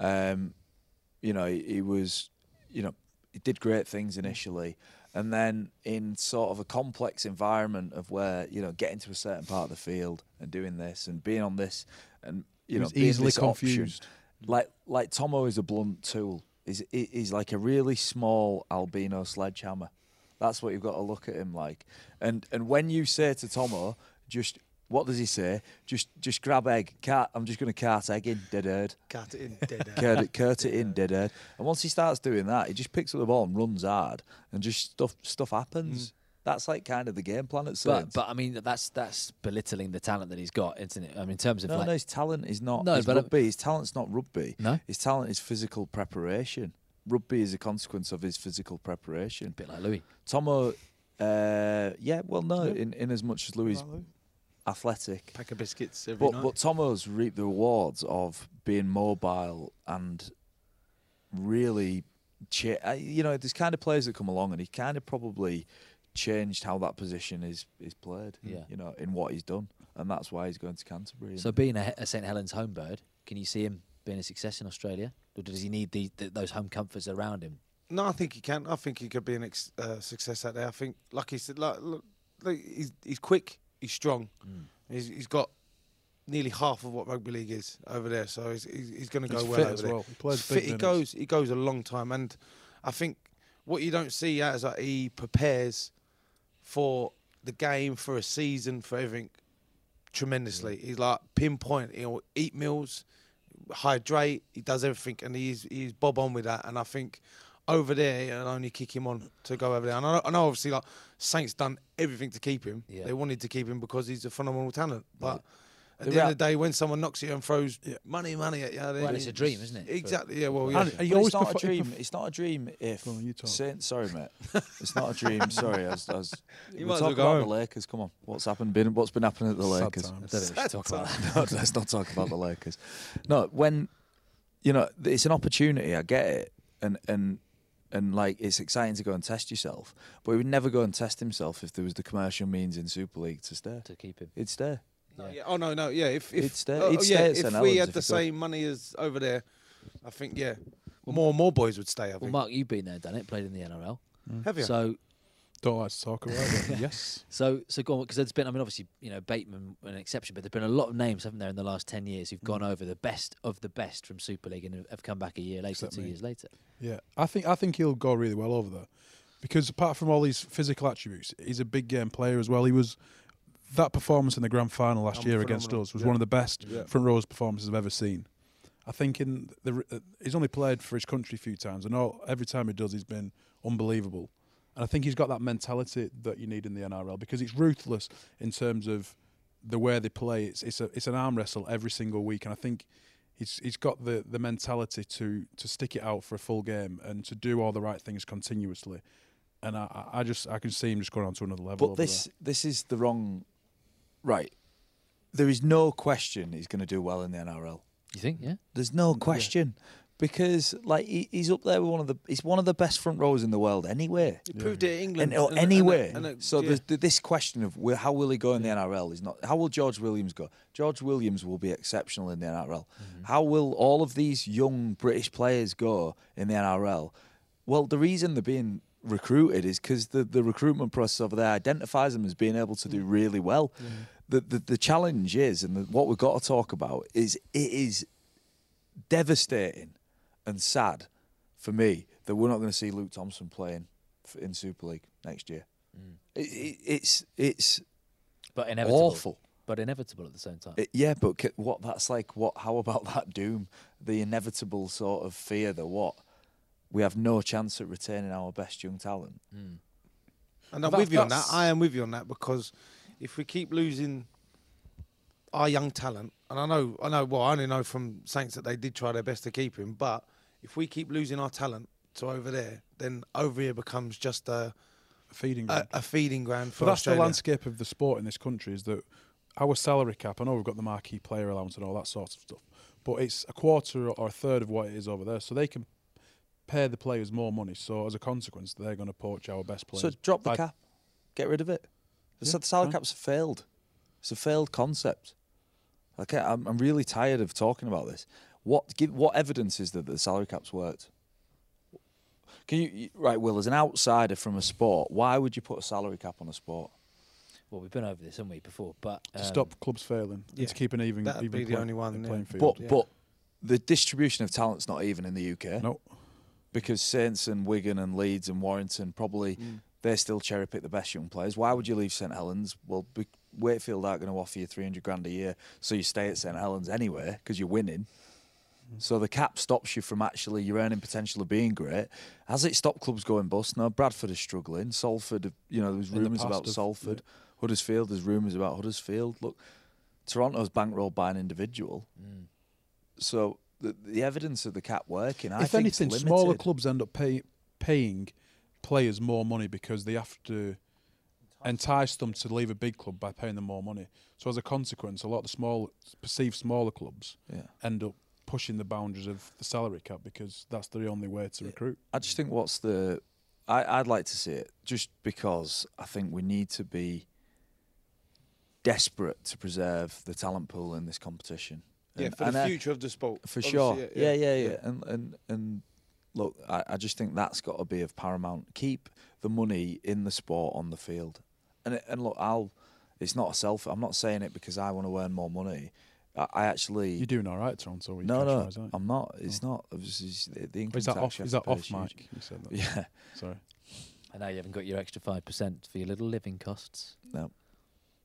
Um, you know, he, he was, you know, he did great things initially, and then in sort of a complex environment of where you know getting to a certain part of the field and doing this and being on this and you know easily this option, confused. like like Tomo is a blunt tool. He's he- he's like a really small albino sledgehammer. That's what you've got to look at him like. And and when you say to Tomo, just what does he say? Just just grab egg. Cart, I'm just going to cart egg in dead herd. Cut it in dead. air. Curt it, curt it in dead herd. And once he starts doing that, he just picks up the ball and runs hard, and just stuff stuff happens. That's like kind of the game plan at But Saints. but I mean that's that's belittling the talent that he's got, isn't it? I mean, in terms of no, like no, his talent is not No, his but I- rugby. His talent's not rugby. No? his talent is physical preparation. Rugby is a consequence of his physical preparation. a bit like Louie. Tomo, uh, yeah, well, no, in, in as much as Louie is athletic, Pack of biscuits every but night. but Tomo's reaped the rewards of being mobile and really, cha- uh, you know, there's kind of players that come along and he kind of probably changed how that position is is played. Yeah. you know, in what he's done, and that's why he's going to Canterbury. So being a, a St Helens home bird, can you see him being a success in Australia, or does he need the, the, those home comforts around him? No, I think he can. I think he could be a ex- uh, success out there. I think, like he said, like, look, like he's, he's quick, he's strong, Mm. he's, he's got nearly half of what rugby league is over there. So he's, he's, he's going to go He's well fit over as there. well. He plays big he goes, he goes a long time, and I think what you don't see out is that he prepares for the game, for a season, for everything tremendously. He's like pinpoint. He'll eat meals, hydrate. He does everything, and he's he's bob on with that. And I think over there, it'll only kick him on to go over there. And I know, I know obviously, like Saints done everything to keep him. Yeah. They wanted to keep him because he's a phenomenal talent. But at The the end of the day, when someone knocks you and throws money, money at you, Well, it's a dream, isn't it, Exactly. Yeah. Well, yeah. And he always it's not a dream. perf- It's not a dream if. Go on, you talk. Saint, sorry, mate. It's not a dream. Sorry, I was. I was You we'll might talk well go about the. Lakers. Come on, what's happened? Been what's been happening at the Sad Lakers? times. I don't think we should talk about no, let's not talk about the Lakers. No, when you know it's an opportunity, I get it, and and and like it's exciting to go and test yourself. But he would never go and test himself if there was the commercial means in Super League to stay. to keep him. He'd stay. No, yeah. Oh no, no, yeah. If if He'd stay- oh, he'd oh, stay yeah, at if St. we had if the same money as over there, I think yeah, more and more boys would stay. I think. Well. Mark, you've been there, done it, played in the NRL. Mm. Have you? So Don't like to talk about it. yes. So, so go on because there's been. I mean, obviously, you know, Bateman an exception, but there've been a lot of names, haven't there, in the last ten years who've gone over the best of the best from Super League and have come back a year later, Except two me. years later. Yeah, I think I think he'll go really well over there because apart from all these physical attributes, he's a big game player as well. He was that performance in the grand final last Um, year against us was Yeah. one of the best Yeah. front rows performances I've ever seen. I think in the uh, he's only played for his country a few times, and all, every time he does, he's been unbelievable. And I think he's got that mentality that you need in the NRL because it's ruthless in terms of the way they play. It's it's a it's an arm wrestle every single week, and I think he's he's got the, the mentality to to stick it out for a full game and to do all the right things continuously. And I, I I just I can see him just going on to another level. But over this this is the wrong. Right, there is no question he's going to do well in the NRL. You think? Yeah. There's no question because like he, he's up there with one of the he's one of the best front rows in the world anyway. He proved it at England. And, or and- anywhere. and- and- so yeah. this question of how will he go in the NRL is not. How will George Williams go? George Williams will be exceptional in the NRL. Mm-hmm. How will all of these young British players go in the NRL? Well, the reason they're being recruited is because the, the recruitment process over there identifies them as being able to do Mm. really well. The, the the challenge is, and the, what we've got to talk about is it is devastating and sad for me that we're not going to see Luke Thompson playing f- in Super League next year. Mm. It, it, it's it's But inevitable. awful. But inevitable at the same time. It- yeah, but c- what that's like? What? How about that doom? The inevitable sort of fear that what we have no chance at retaining our best young talent. Mm. And I'm That- with you on that. I am with you on that because if we keep losing our young talent, and I know, I know, well, I only know from Saints that they did try their best to keep him, but if we keep losing our talent to over there, then over here becomes just a, feeding a, ground. a feeding ground for But that's the landscape of the sport in this country. Is that our salary cap? I know we've got the marquee player allowance and all that sort of stuff, but it's a quarter or a third of what it is over there. So they can pay the players more money. So as a consequence, they're going to poach our best players. So drop the by- cap, get rid of it. The Yeah, salary fine. cap's failed. It's a failed concept. Okay, I'm, I'm really tired of talking about this. What give what evidence is there that the salary cap's worked? Can you you- right, Will, as an outsider from a sport, why would you put a salary cap on a sport? Well, we've been over this, haven't we, before? But to um, stop clubs failing yeah, to keep an even that'd even be the only one, yeah. playing field. But yeah. but the distribution of talent's not even in the UK. no, because Saints and Wigan and Leeds and Warrington probably Mm. they still cherry pick the best young players. Why would you leave St Helens? Well, Wakefield aren't going to offer you three hundred grand a year, so you stay at St Helens anyway because you're winning. So the cap stops you from actually your earning potential of being great. Has it stopped clubs going bust? No, Bradford is struggling. Salford, you know, there was the rumours about have- Salford. Huddersfield, there's rumours about Huddersfield. Look, Toronto's bankrolled by an individual. mm. So the, the evidence of the cap working, I if anything, smaller clubs end up pay, paying players more money because they have to entice them to leave a big club by paying them more money. So as a consequence, a lot of the small, perceived smaller clubs Yeah. end up pushing the boundaries of the salary cap because that's the only way to recruit. I just think what's the I, I'd like to see it just because I think we need to be desperate to preserve the talent pool in this competition. yeah, for and the I- future of the sport. for Obviously, sure. Yeah, yeah, yeah. And and and look, I, I just think that's got to be of paramount. Keep the money in the sport on the field. And it- and look, I'll. It's not a self. I'm not saying it because I want to earn more money. I, I actually. You're doing all right, Toronto. with no, cash no, aren't you? I'm not. It's oh. not. It's just the, the income Is that tax off? you Is that off, is. Mike? You said that. Yeah. Sorry. I know you haven't got your extra 5% for your little living costs. No.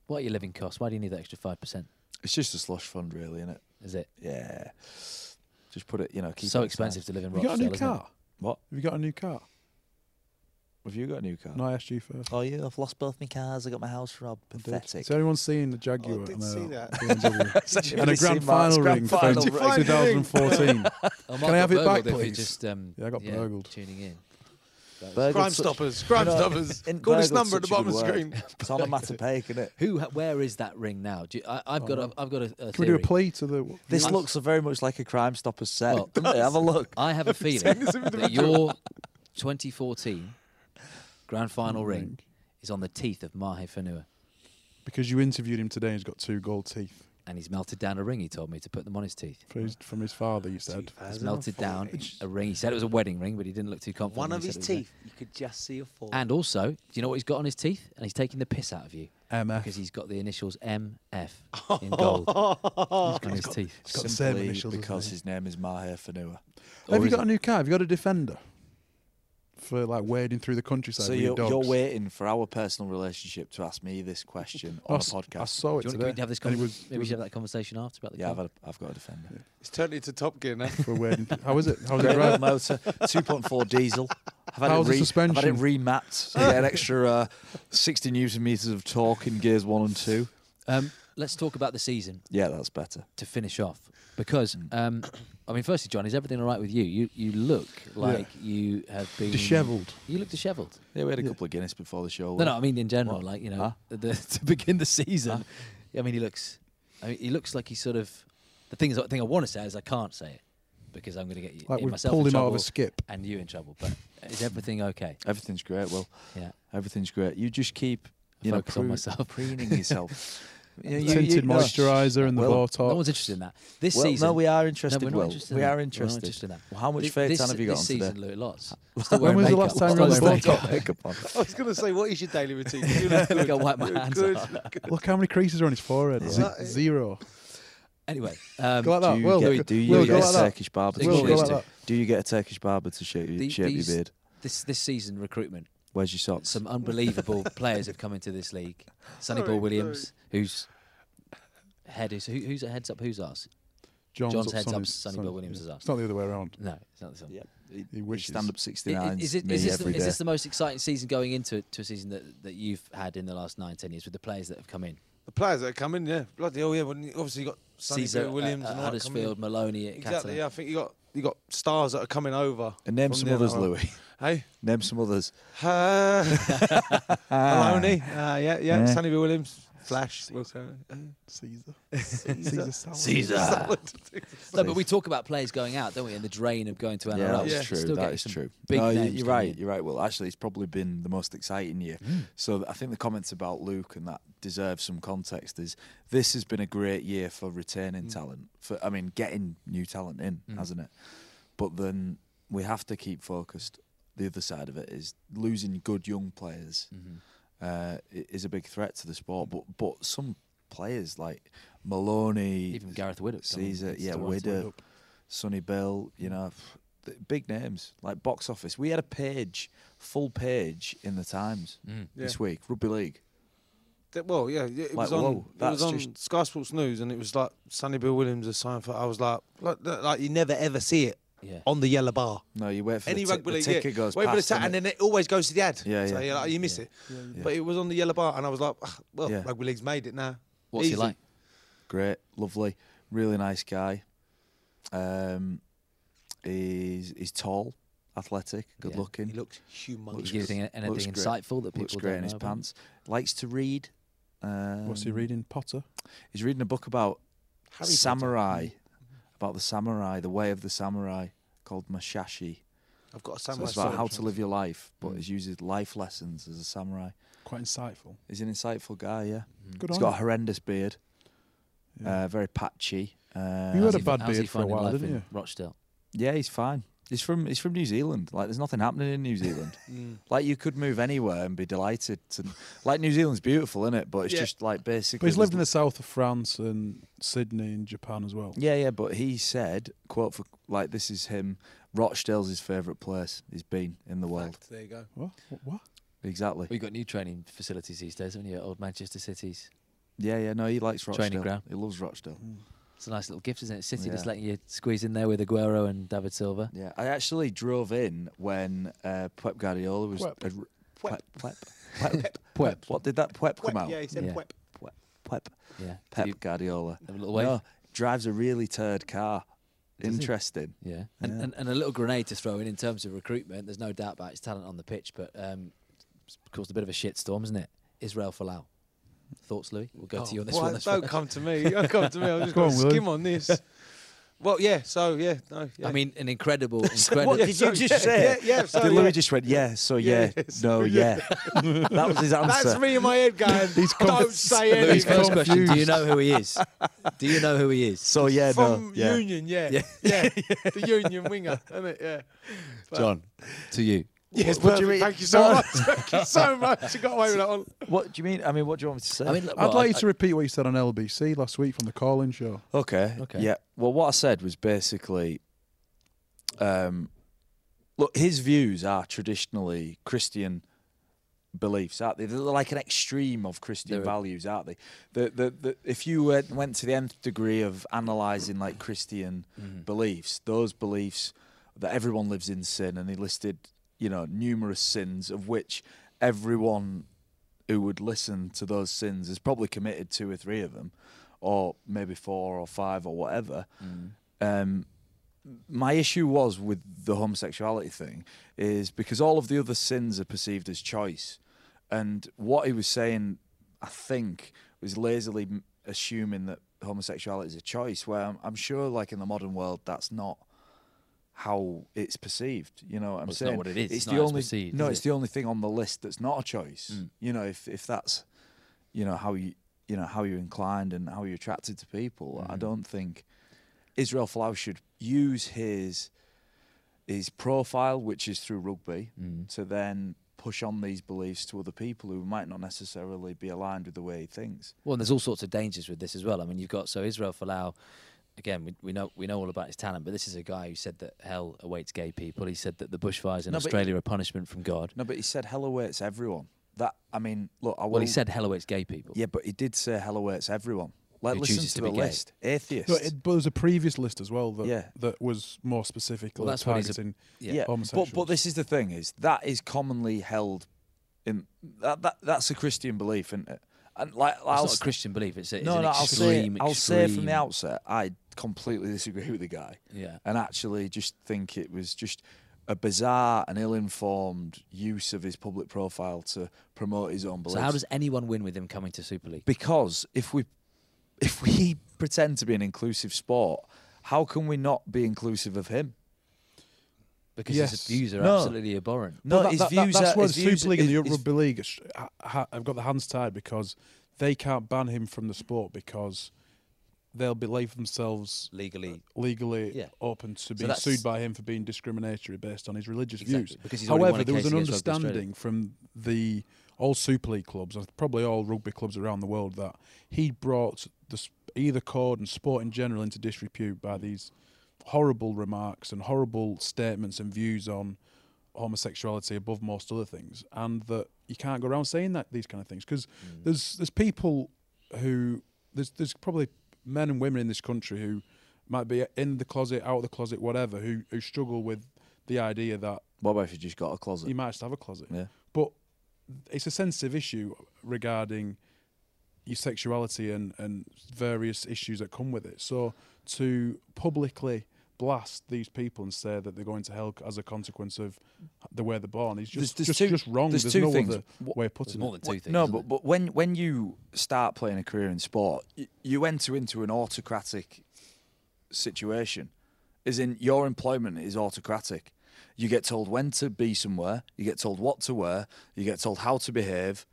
What are your living costs? Why do you need that extra 5%? It's just a slush fund, really, isn't it? Is it Yeah. Just put it, you know, keep so it expensive aside. to live in Have you got a new isn't it? car? What? Have you got a new car? Have you got a new car? No, I asked you first. Oh, yeah, I've lost both my cars. I got my house robbed. I did. Pathetic. Has anyone seen the Jaguar Oh, I did and, see uh, that. BMW? and a grand final grand ring final from ring. 2014. Oh, Can I have it back, if you please? Just, um, Yeah, I got burgled. Tuning in. Burgled Crime Stoppers. Crime you know, Stoppers. in Call this number at the bottom of the screen. good screen. word. It's onomatopoeic, isn't it? Who? Where is that ring now? Do you, I, I've got a. I've got a, a Can we do a plea to the? This viewers? looks very much like a Crime Stoppers set. Well. Have a look. I have a feeling that your 2014 grand final ring Ring. is on the teeth of Mahe Fonua. because you interviewed him today. He's got two gold teeth And he's melted down a ring, he told me, to put them on his teeth. from his, from his father. You said. He's melted down a ring. He said it was a wedding ring, but he didn't look too confident. One of his said it was a- teeth. You could just see a fall. And also, do you know what he's got on his teeth? And he's taking the piss out of you MF. because he's got the initials MF in gold on his teeth. He's got the same Simply initials, because his name is Mahe Fonua. Have you got it- a new car? Have you got a defender for like wading through the countryside So with you're, your you're waiting for our personal relationship to ask me this question on a s- I podcast. I saw it Do you want to have this conversation? Maybe we should have that conversation after about the yeah, I've, had a, I've got a defender. It's turned into Top Gear now. for wading. How is it? How was it Great driving? motor, 2.4 diesel. I've had, How's it the re- I've had it suspension? remapped, so you get an extra uh, 60 newton meters of torque in gears one and two. Um, let's talk about the season Yeah, that's better. to finish off. Because, um, I mean, firstly, Jon, is everything all right with you? You you look like you have been Dishevelled. You look dishevelled. Yeah, we had a Yeah. couple of Guinness before the show. No, no, I mean in general, What? like you know, Huh? the, to begin the season. I mean, he looks. I mean, he looks like he's sort of. The thing is, the thing I want to say is I can't say it because I'm going to get you Like in we've myself pulled in him out of a skip. and you in trouble. But is everything okay? Everything's great. Well, Yeah. everything's great. You just keep, you know, Focus on preen- myself. preening yourself. You know, you- Tinted you- no. moisturiser and the Well, Botox. No one's interested in that. This Well, season. no, we are No, interested. we're not Will. interested we in that. are We're not interested. interested in that. Well, how much Thi- face this, tan have you got this on season, today? Louie Lots. When was the last time you Still went wearing to makeup. makeup on. I was going to say, what is your daily routine? You look good. go wipe my hands good. off. you look good. Look how many creases are on his forehead. Yeah. Ze- That is- Zero. Anyway, um, Go like that. do you Will, get, do you Will, get a. Turkish barber to Will, shave like. Do you get a Turkish barber to shape, your The- shape your beard? this this season recruitment. Where's your socks? Some unbelievable players have come into this league. Sonny Sorry, Ball Williams, who's head is who, who's a heads up? Who's ours? Jon's, Jon's heads up, Sonny's- Sonny Sonny- Bill Williams yeah. is up. It's not the other way around. No, it's not this one. Yep. He wishes. Stand up I- 69 Is, it, is, this the, is this the most exciting season going into to a season that, that you've had in the last nine, ten years with the players that have come in? The players that have come in, yeah, bloody hell, yeah. When you- obviously you got Sonny Caesar Bill Williams at, and at. Huddersfield, Maloney at Exactly. Yeah, I think you got you got stars that are coming over. And name some the others. Louie. Hey, Name some others. uh, Maloney. Uh, yeah, yeah. Yeah. Sonny Bill Williams. Flash. Wilson. Caesar. Caesar salad. Caesar. No, but we talk about players going out, don't we? And the drain of going to NRL. Yeah, that's Yeah. true. Still That getting is some true. Big no, you- names you're right. You're right. Well, actually, it's probably been the most exciting year. Mm. So I think the comments about Luke and that deserve some context. Is this has been a great year for retaining mm. talent? For I mean, getting new talent in, mm. hasn't it? But then we have to keep focused. The other side of it is losing good young players mm-hmm. Uh, is a big threat to the sport. But but some players like Maloney, Even Gareth Widdop. coming Caesar, into yeah, the Widder, Sonny Bill, you know, f- th- big names like box office. We had a page, full page in the Times Mm. this Yeah. week, rugby league. Th- Well, yeah, yeah, it Like, was on. whoa, it was on Sky Sports News, and it was like Sonny Bill Williams has signed for. I was like, like, like you never ever see it Yeah. on the yellow bar. No, you wait for Any the, ti- rugby the league, ticket yeah. goes wait for the past, and then it always goes to the ad. Yeah, So yeah. you're like, you miss Yeah. it. Yeah. But it was on the yellow bar, and I was like, "Ah, well, Yeah. rugby league's made it now. What's Easy. he like? Great, lovely, really nice guy. Um, he's he's tall, athletic, good Yeah. looking. He looks humongous. Is there anything, anything Looks great. insightful that people looks great don't in his know about? pants. Likes to read. Um, What's he reading? Potter. He's reading a book about Harry Potter. Samurai, about the samurai, the way of the samurai, called Musashi. I've got a So samurai it's about how to live your life, but Mm. he uses life lessons as a samurai. Quite insightful. He's an insightful guy, yeah. Good He's on got a horrendous beard, Yeah. uh, very patchy. Uh, You had a he- bad beard for a while, didn't in you? Rochdale. yeah, he's fine. He's from he's from New Zealand. Like, there's nothing happening in New Zealand. Mm. like, you could move anywhere and be delighted. To, like, New Zealand's beautiful, isn't it? But it's Yeah. just like basically. But he's lived in the south of France and Sydney and Japan as well. Yeah, yeah, but he said, quote for like this is him. Rochdale's his favourite place he's been in the world. Fact, There you go. What? What? what? Exactly. We've got new training facilities these days, haven't you? At old Manchester Cities. Yeah, yeah. No, he likes Rochdale. Training ground. He loves Rochdale. It's a nice little gift, isn't it? City just letting you squeeze in there with Aguero and David Silva. Yeah, I actually drove in when uh, Pep Guardiola was. Pep. had- Pep. Pep. Pep. Pep. What did that Pep come out? yeah, he said Yeah. Pep. Pep. Pep. Yeah. Pep Guardiola. have a little wave? No, drives a really turd car. Does he? Interesting. Yeah. And, Yeah. And, and a little grenade to throw in in terms of recruitment. There's no doubt about his talent on the pitch, but um, it's caused a bit of a shitstorm, isn't it? Israel Folau. Thoughts, Louie? We'll go to oh, you on this Well, one. don't one. come to me. Don't come to me. I'm just Go going to skim on this. well, yeah. So yeah, no. Yeah. I mean, an incredible, incredible. what did so- you just yeah, say? yeah, yeah, so, Did Louie yeah. just went, yeah, so Yeah, yeah, yes, no, yeah. yeah. that was his answer. That's me in my head going. don't say Louie's anything. first question: Do you know who he is? Do you know who he is? So yeah, From no, yeah. Union, yeah, Yeah. yeah, the Union winger, isn't it? Yeah. But- Jon, to you. Yes, What do you mean? Thank you so much. Thank you so much. You got away with that one. What do you mean? I mean, what do you want me to say? I mean, look, I'd well, like I- you to repeat what you said on LBC last week from the call-in show. Okay. Okay. Yeah. Well, what I said was basically, um, look, his views are traditionally Christian beliefs, aren't they? They're like an extreme of Christian They're- values, aren't they? The, the, the, if you went, went to the nth degree of analysing like Christian Mhm. beliefs, those beliefs that everyone lives in sin, and he listed, you know, numerous sins of which everyone who would listen to those sins has probably committed two or three of them, or maybe four or five or whatever. Mm. Um, my issue was with the homosexuality thing is because all of the other sins are perceived as choice, and what he was saying, I think, was lazily assuming that homosexuality is a choice. Where I'm, I'm sure, like in the modern world, that's not how it's perceived. You know what I'm Well, it's saying? not what it is. It's It's, the it's only perceived, no. It's it? the only thing on the list that's not a choice. Mm. You know, if if that's you know how you you know how you're inclined and how you're attracted to people, I Mhm. don't think Israel Folau should use his his profile, which is through rugby, Mm. to then push on these beliefs to other people who might not necessarily be aligned with the way he thinks. Well, and there's all sorts of dangers with this as well. I mean, you've got so Israel Folau. Again, we, we know we know all about his talent, but this is a guy who said that hell awaits gay people. He said that the bushfires in No, but- Australia are punishment from God. No, but he said hell awaits everyone. That I mean, look, I will. Well, he said hell awaits gay people. yeah, but he did say hell awaits everyone. Like, Who listen chooses to to the be gay. list. Atheists. No, it, but there's a previous list as well that Yeah. that was more specifically Well, that's what he's a- targeting. Yeah. but homosexuals. but this is the thing is that is commonly held in that, that that's a Christian belief, isn't it? And like, It's I'll not a s- Christian belief. It's, a, it's no, an no, I'll say, extreme, I'll say from the outset, I completely disagree with the guy, Yeah. and actually just think it was just a bizarre and ill-informed use of his public profile to promote his own beliefs. So how does anyone win with him coming to Super League? because if we if we pretend to be an inclusive sport, how can we not be inclusive of him? Because Yes. his views are No. absolutely abhorrent. No, that- his that- that- views that's are, where the Super League and the his- Rugby League sh- ha- ha- have got their hands tied because they can't ban him from the sport because they'll believe themselves Legally, legally Yeah. open to being that's- sued by him for being discriminatory based on his religious Exactly, views. because he's However, there was an against Rugby Australia. understanding from the all Super League clubs, and probably all rugby clubs around the world, that he brought the either code and sport in general into disrepute by these horrible remarks and horrible statements and views on homosexuality above most other things, and that you can't go around saying that these kind of things because Mm. there's there's people who there's there's probably men and women in this country who might be in the closet, out of the closet, whatever, who who struggle with the idea that What about if you just got a closet? you might just have a closet. Yeah. But it's a sensitive issue regarding your sexuality and, and various issues that come with it. So to publicly blast these people and say that they're going to hell as a consequence of the way they're born is just There's- there's just, two- just wrong. there's There's, two no things. other way of There's putting more it. than two things. no, but, but when when you start playing a career in sport, you, you enter into an autocratic situation. As in, your employment is autocratic. You get told when to be somewhere, you get told what to wear, you get told how to behave,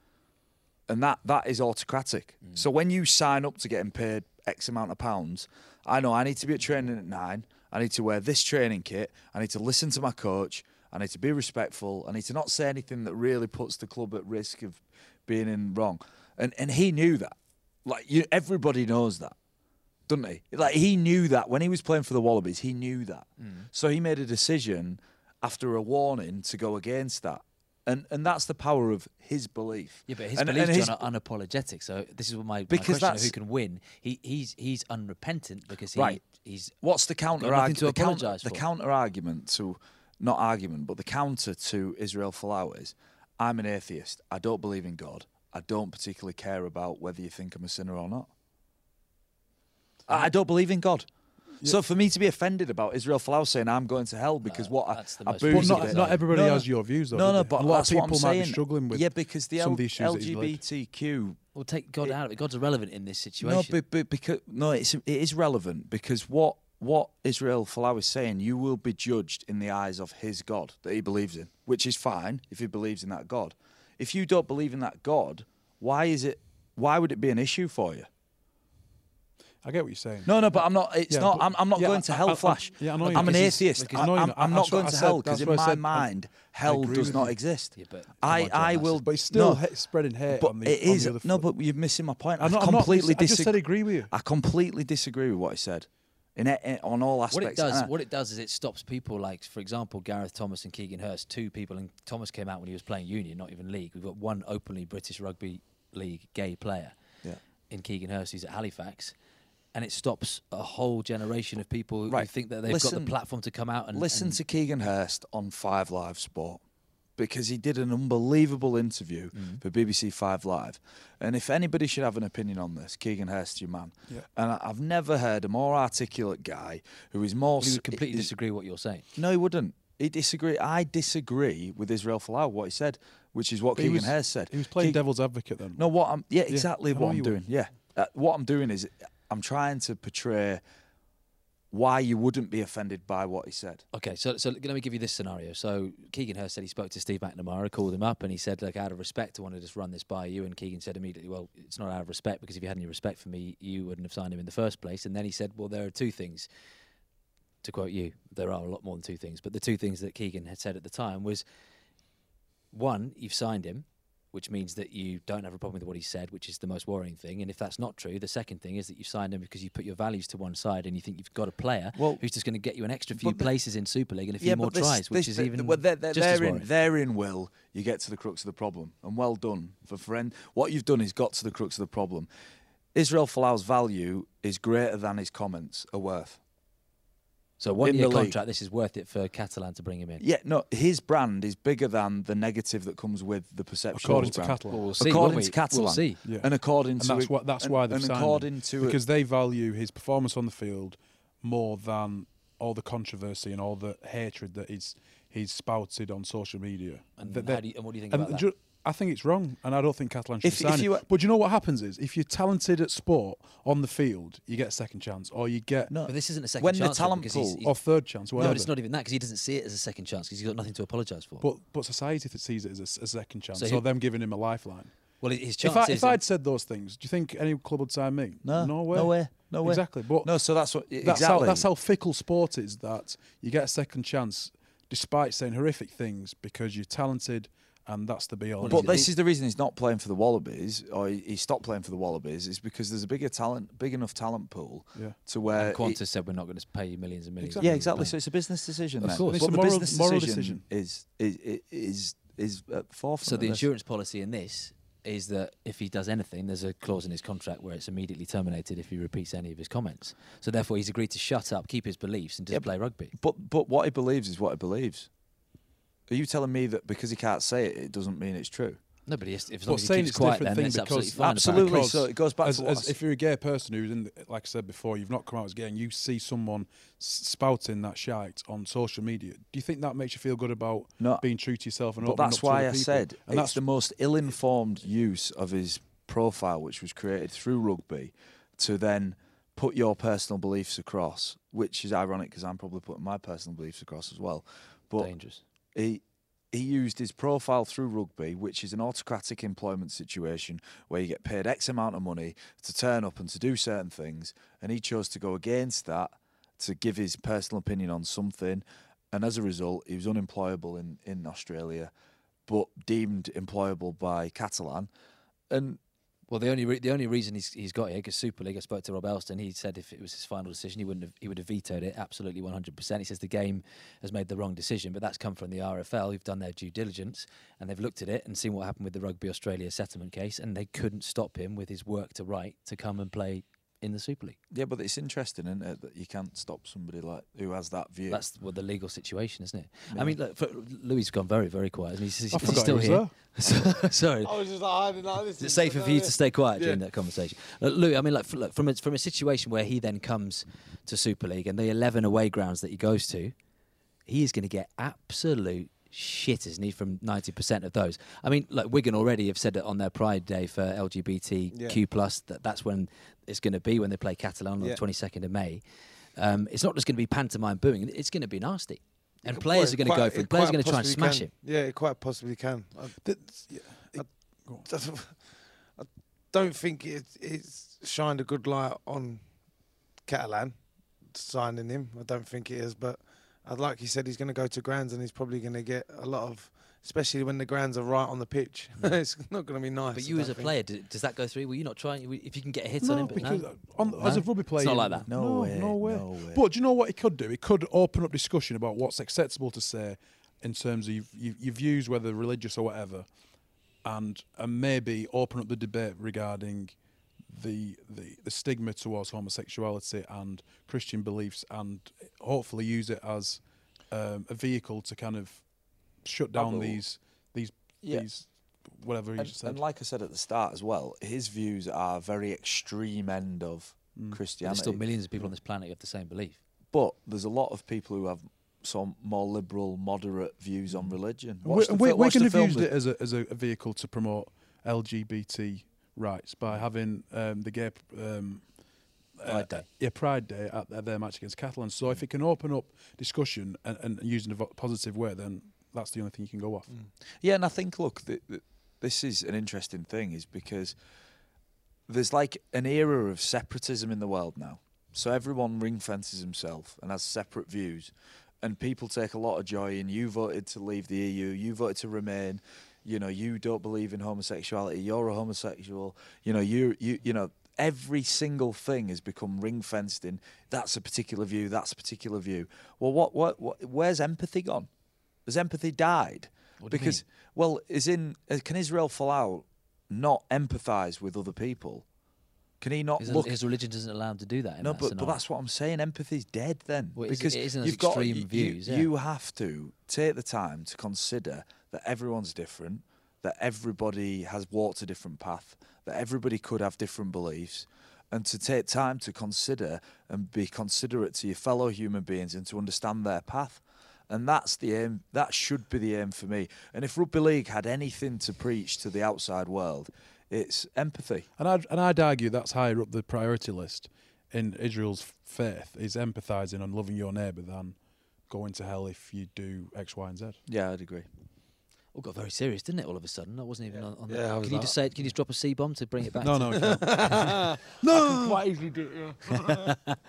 and that that is autocratic. Mm. So when you sign up to getting paid X amount of pounds, I know I need to be at training at nine. I need to wear this training kit. I need to listen to my coach. I need to be respectful. I need to not say anything that really puts the club at risk of being in wrong. And and he knew that. Like you, everybody knows that, doesn't he? Like he knew that when he was playing for the Wallabies, he knew that. Mm. So he made a decision after a warning to go against that. And and that's the power of his belief. Yeah, but his and, beliefs and are unapologetic. So this is what my, my Because question of who can win. He he's he's unrepentant because he Right. He's What's the counter argument? The, counter, the counter argument to, not argument, but the counter to Israel Folau is, I'm an atheist. I don't believe in God. I don't particularly care about whether you think I'm a sinner or not. I I don't believe in God. So for me to be offended about Israel Folau saying I'm going to hell because what I, that's I most booed But Who's not, it? not everybody No, no. has your views, though. no, no, but a lot that's of what people I'm might saying. be struggling with yeah, because the, some L- of the issues that he's led. LGBTQ well take God out of it. God's irrelevant in this situation. no, but, but because no, it's it is relevant because what what Israel Folau is saying, you will be judged in the eyes of his God that he believes in, which is fine if he believes in that God. If you don't believe in that God, why is it? Why would it be an issue for you? I get what you're saying. No, no, but I'm not. It's Yeah, not. but- I'm, I'm not yeah, going to hell, I- I- Flash. yeah, I know I'm an not. Because he's- atheist. because I, no, you're I'm, not. I'm not going to said- hell because in my said. Mind, I hell does not you. exist. Yeah, but I, I will. But it's still no, spreading hate but on the it on the other no. But you're missing my point. I I'm not, I'm not, completely I just said disagree. agree with you. I completely disagree with what he said. In, in on all aspects. what it does, uh, what it does is it stops people like, for example, Gareth Thomas and Keegan Hurst, two people, and Thomas came out when he was playing Union, not even league. We've got one openly British rugby league gay player Yeah. in Keegan Hurst, who's at Halifax, and it stops a whole generation of people who think that they've got the platform to come out and Listen and to Keegan Hurst on Five Live Sport because he did an unbelievable interview Mm. for BBC Five Live. And if anybody should have an opinion on this, Keegan Hurst, your man. Yeah. And I- I've never heard a more articulate guy who is more. He would completely is- disagree with what you're saying. No, he wouldn't. He disagree. I disagree with Israel Folau what he said, which is what But Keegan was- Hurst said. He was playing Keeg- devil's advocate then. No, what I'm yeah, Yeah, exactly I what I'm you were. doing. Yeah, uh, what I'm doing is I'm trying to portray why you wouldn't be offended by what he said. Okay, so so let me give you this scenario. So Keegan Hurst said he spoke to Steve McNamara, called him up, and he said, "Look, out of respect, I want to just run this by you." And Keegan said immediately, "Well, it's not out of respect because if you had any respect for me, you wouldn't have signed him in the first place." And then he said, "Well, there are two things." To quote you, there are a lot more than two things, but the two things that Keegan had said at the time was, one, you've signed him, which means that you don't have a problem with what he said, which is the most worrying thing. And if that's not true, the second thing is that you've signed him because you put your values to one side and you think you've got a player Well- who's just going to get you an extra few places in Super League and a few more this- tries, which this- is even well, they're, they're, just as therein, Will, you get to the crux of the problem. And well done for friend. What you've done is got to the crux of the problem. Israel Folau's value is greater than his comments are worth. So one in year the league. contract. This is worth it for Catalan to bring him in. Yeah, no, his brand is bigger than the negative that comes with the perception. According of to his. Catalan. Well, we'll see. according to we? Catalan, we'll see. Yeah. and according and to that's it- why that's and, why they've and signed according him. to it- because they value his performance on the field more than all the controversy and all the hatred that he's he's spouted on social media. And, That- how do you, and what do you think and about that? Ju- I think it's wrong, and I don't think Catalan should If- sign if him. But you know what happens is, if you're talented at sport on the field, you get a second chance, or you get No. But this isn't a second When the chance for him talent because pool- he's- or third chance, no, whatever. but it's not even that because he doesn't see it as a second chance because he's got nothing to apologise for. But but society that sees it as a second chance, So so, them giving him a lifeline. well, his If, chance I, is if I'd said those things, do you think any club would sign me? no, no way, no way, no way. Exactly, but No, so that's what that's exactly. how that's how fickle sport is. That you get a second chance, despite saying horrific things, because you're talented, and that's the be all. But this is the reason he's not playing for the Wallabies, or he, he stopped playing for the Wallabies, is because there's a bigger talent, big enough talent pool yeah. to where. and he- Qantas said we're not going to pay you millions and millions. Exactly. yeah, exactly. So it's a business decision. Of then. course. But It's a the moral- business moral decision, decision. is is is is at the forefront. So the this. insurance policy in this is that if he does anything, there's a clause in his contract where it's immediately terminated if he repeats any of his comments. So therefore, he's agreed to shut up, keep his beliefs, and just Yeah, play rugby. But but what he believes is what he believes. Are you telling me that because he can't say it, it doesn't mean it's true? No, but he has, if as But long as he saying keeps it's a quiet, different then thing it's absolutely fine. Absolutely. So it goes back as, to as what I if you're a gay person who's in, the, like I said before, you've not come out as gay, and you see someone spouting that shite on social media. Do you think that makes you feel good about No. being true to yourself and But opening that's up to why other I people? said and it's that's the most ill-informed use of his profile, which was created through rugby, to then put your personal beliefs across. Which is ironic because I'm probably putting my personal beliefs across as well. But dangerous. He he used his profile through rugby, which is an autocratic employment situation where you get paid X amount of money to turn up and to do certain things, and he chose to go against that to give his personal opinion on something, and as a result, he was unemployable in in Australia, but deemed employable by Catalan, and Well, the only re- the only reason he's he's got here because Super League. I spoke to Rob Elstone. He said if it was his final decision, he wouldn't have he would have vetoed it absolutely 100. percent He says the game has made the wrong decision, but that's come from the RFL. Who've done their due diligence and they've looked at it and seen what happened with the Rugby Australia settlement case, and they couldn't stop him with his work to right to come and play in the Super League. yeah, but it's interesting, isn't it, that you can't stop somebody like who has that view. That's well, the legal situation, isn't it? Yeah. I mean, look, for, Louie has gone very very quiet, and he's, he's, I he's still he here. Sorry. I was just like hiding like this. Is it safer for you to stay quiet during Yeah. that conversation? Uh, Louie, I mean, like, f- look, from a, from a situation where he then comes to Super League and the 11 away grounds that he goes to, he is going to get absolute shit, isn't he, from 90% of those? I mean, like, Wigan already have said it on their Pride Day for LGBTQ+, Yeah. plus that that's when it's going to be when they play Catalan on Yeah. the 22nd of May. Um, it's not just going to be pantomime booing, it's going to be nasty. And Well, players it are going to go for it. it Players are going to try and smash can. him. Yeah, it quite possibly can. I, yeah, it- go. I don't think it, it's shined a good light on Catalan signing him. I don't think it is, but I'd like he said he's going to go to grounds and he's probably going to get a lot of, especially when the grounds are right on the pitch. it's not going to be nice. But you as a think. player, do, does that go through? Were you not trying? If you can get a hit on No, him, but no? on, as a rugby player, It's not like that. No no, way, no way. no way. But do you know what he could do? He could open up discussion about what's acceptable to say in terms of your, your, your views, whether religious or whatever, and and maybe open up the debate regarding the the, the stigma towards homosexuality and Christian beliefs, and hopefully use it as um, a vehicle to kind of shut down Abel. these these Yeah. these whatever he and, just said. and like I said at the start as well, his views are very extreme end of Mm. There's still millions of people on this planet who have the same belief. But there's a lot of people who have some more liberal, moderate views on religion. We, Watch the we, fil- we're watch the going to have used with- it as a, as a, a vehicle to promote LGBT rights by having um, the gay um, Pride Day. yeah, Pride Day at, at their match against Catalan. So if it can open up discussion and, and using a positive way, then that's the only thing you can go off. Yeah, and I think look, th- th- this is an interesting thing, is because there's like an era of separatism in the world now. So everyone ring fences himself and has separate views, and people take a lot of joy in you voted to leave the EU, you voted to remain. You know, you don't believe in homosexuality. You're a homosexual. You know, you you you know. Every single thing has become ring fenced in. That's a particular view. That's a particular view. Well, what, what, what where's empathy gone? Has empathy died? What do you because well, is in uh, can Israel Folau not empathise with other people? Can he not His, look? his religion doesn't allow him to do that. No, that but, but that's what I'm saying. Empathy's dead then. Well, because it is in those you've got you- views, yeah. You have to take the time to consider that everyone's different, that everybody has walked a different path, that everybody could have different beliefs, and to take time to consider and be considerate to your fellow human beings and to understand their path. And that's the aim. That should be the aim for me. And if rugby league had anything to preach to the outside world, it's empathy. And I'd, and I'd argue that's higher up the priority list in Israel's faith is empathizing and loving your neighbour than going to hell if you do X, Y, and Z. Yeah, I'd agree. all got very serious, didn't it? All of a sudden, I wasn't even on. on Yeah, the, I was can you like- just say? Can you just drop a C bomb to bring it back? No, no, no, we can't. Quite easily do it, yeah.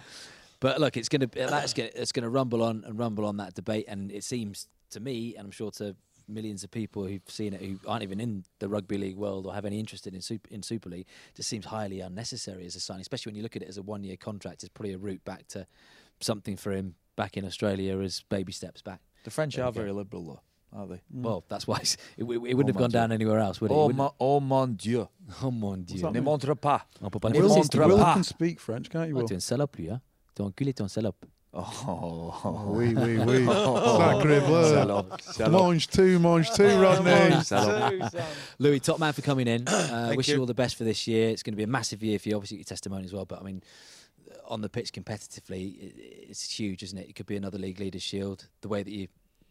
But look, it's going to that's going it's going to rumble on and rumble on that debate, and it seems to me, and I'm sure to millions of people who've seen it who aren't even in the rugby league world or have any interest in super, in Super League, just seems highly unnecessary as a signing, especially when you look at it as a one year contract. It's probably a route back to something for him back in Australia as baby steps back. The French There are very liberal, though, aren't they? Mm. Well, that's why it's, it, it oh, wouldn't have mon gone Dieu. down anywhere else, would it? It Oh, wouldn't- mon, oh mon Dieu. oh mon Dieu. that Ne montre pas. On peut pas Ne le Will, faire, montre c'est tout. Will can speak French, can't you? Ouais, Will? tu es une salope, lui, hein? T'es enculé, t'es un salope. Oh, Oui, oui, oui. Sacré bleu. Salope, salope. Mange two, mange two, Rodney. Louie, top man for coming in. Uh, wish you. you. all the best for this year. It's going to be a massive year for you. Obviously, your testimony as well. But I mean, on the pitch competitively, it's huge, isn't it? It could be another league leaders shield. The way that you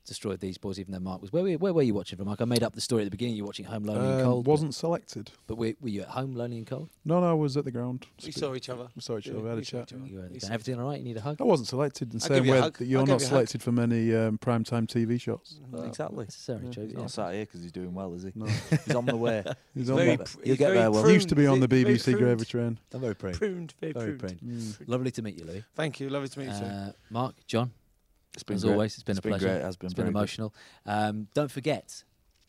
destroyed these boys, even though Mark was where were you, where were you watching from? Mark, I made up the story at the beginning. You were watching Home Lonely and Um, Cold. wasn't selected. But were, were you at home Lonely and Cold? No, no, I was at the ground. We Spe- saw each other. We saw each other. We had a chat. each. You were He Everything all right? You need a hug? I wasn't selected, and I'll same give you a way that you're not you selected for many um, primetime TV shows. Exactly. Necessary, Joe. He's yeah. not sat here because he's doing well, is he? No, He's on the way. he's Very on the, pr- You'll get there, Will. pruned, used to be on the BBC pruned. Gravy Train. I'm very. Pruned, very, Very pruned. pruned. Lovely to meet you, Louie. Thank you. Lovely to meet you. Uh, Mark, Jon, It's been as great. always, it's been a pleasure. Great. It has been, It's been emotional. Um, don't forget,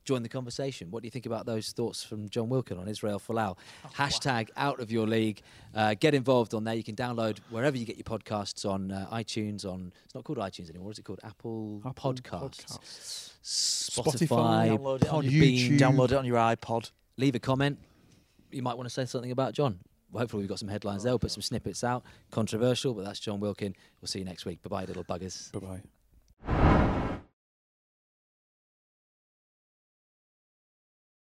join the conversation. What do you think about those thoughts from Jon Wilkin on Israel Folau? Hashtag out of your league. Uh, get involved on there. You can download wherever you get your podcasts on uh, iTunes. On it's not called iTunes anymore. Is it called Apple, Apple Podcasts? Spotify, Spotify. Download it on your YouTube. Bean. Download it on your iPod. Leave a comment. You might want to say something about Jon hopefully we've got some headlines oh, there. We'll put some snippets out. Controversial, but that's Jon Wilkin. We'll see you next week. Bye bye, little buggers. Bye bye.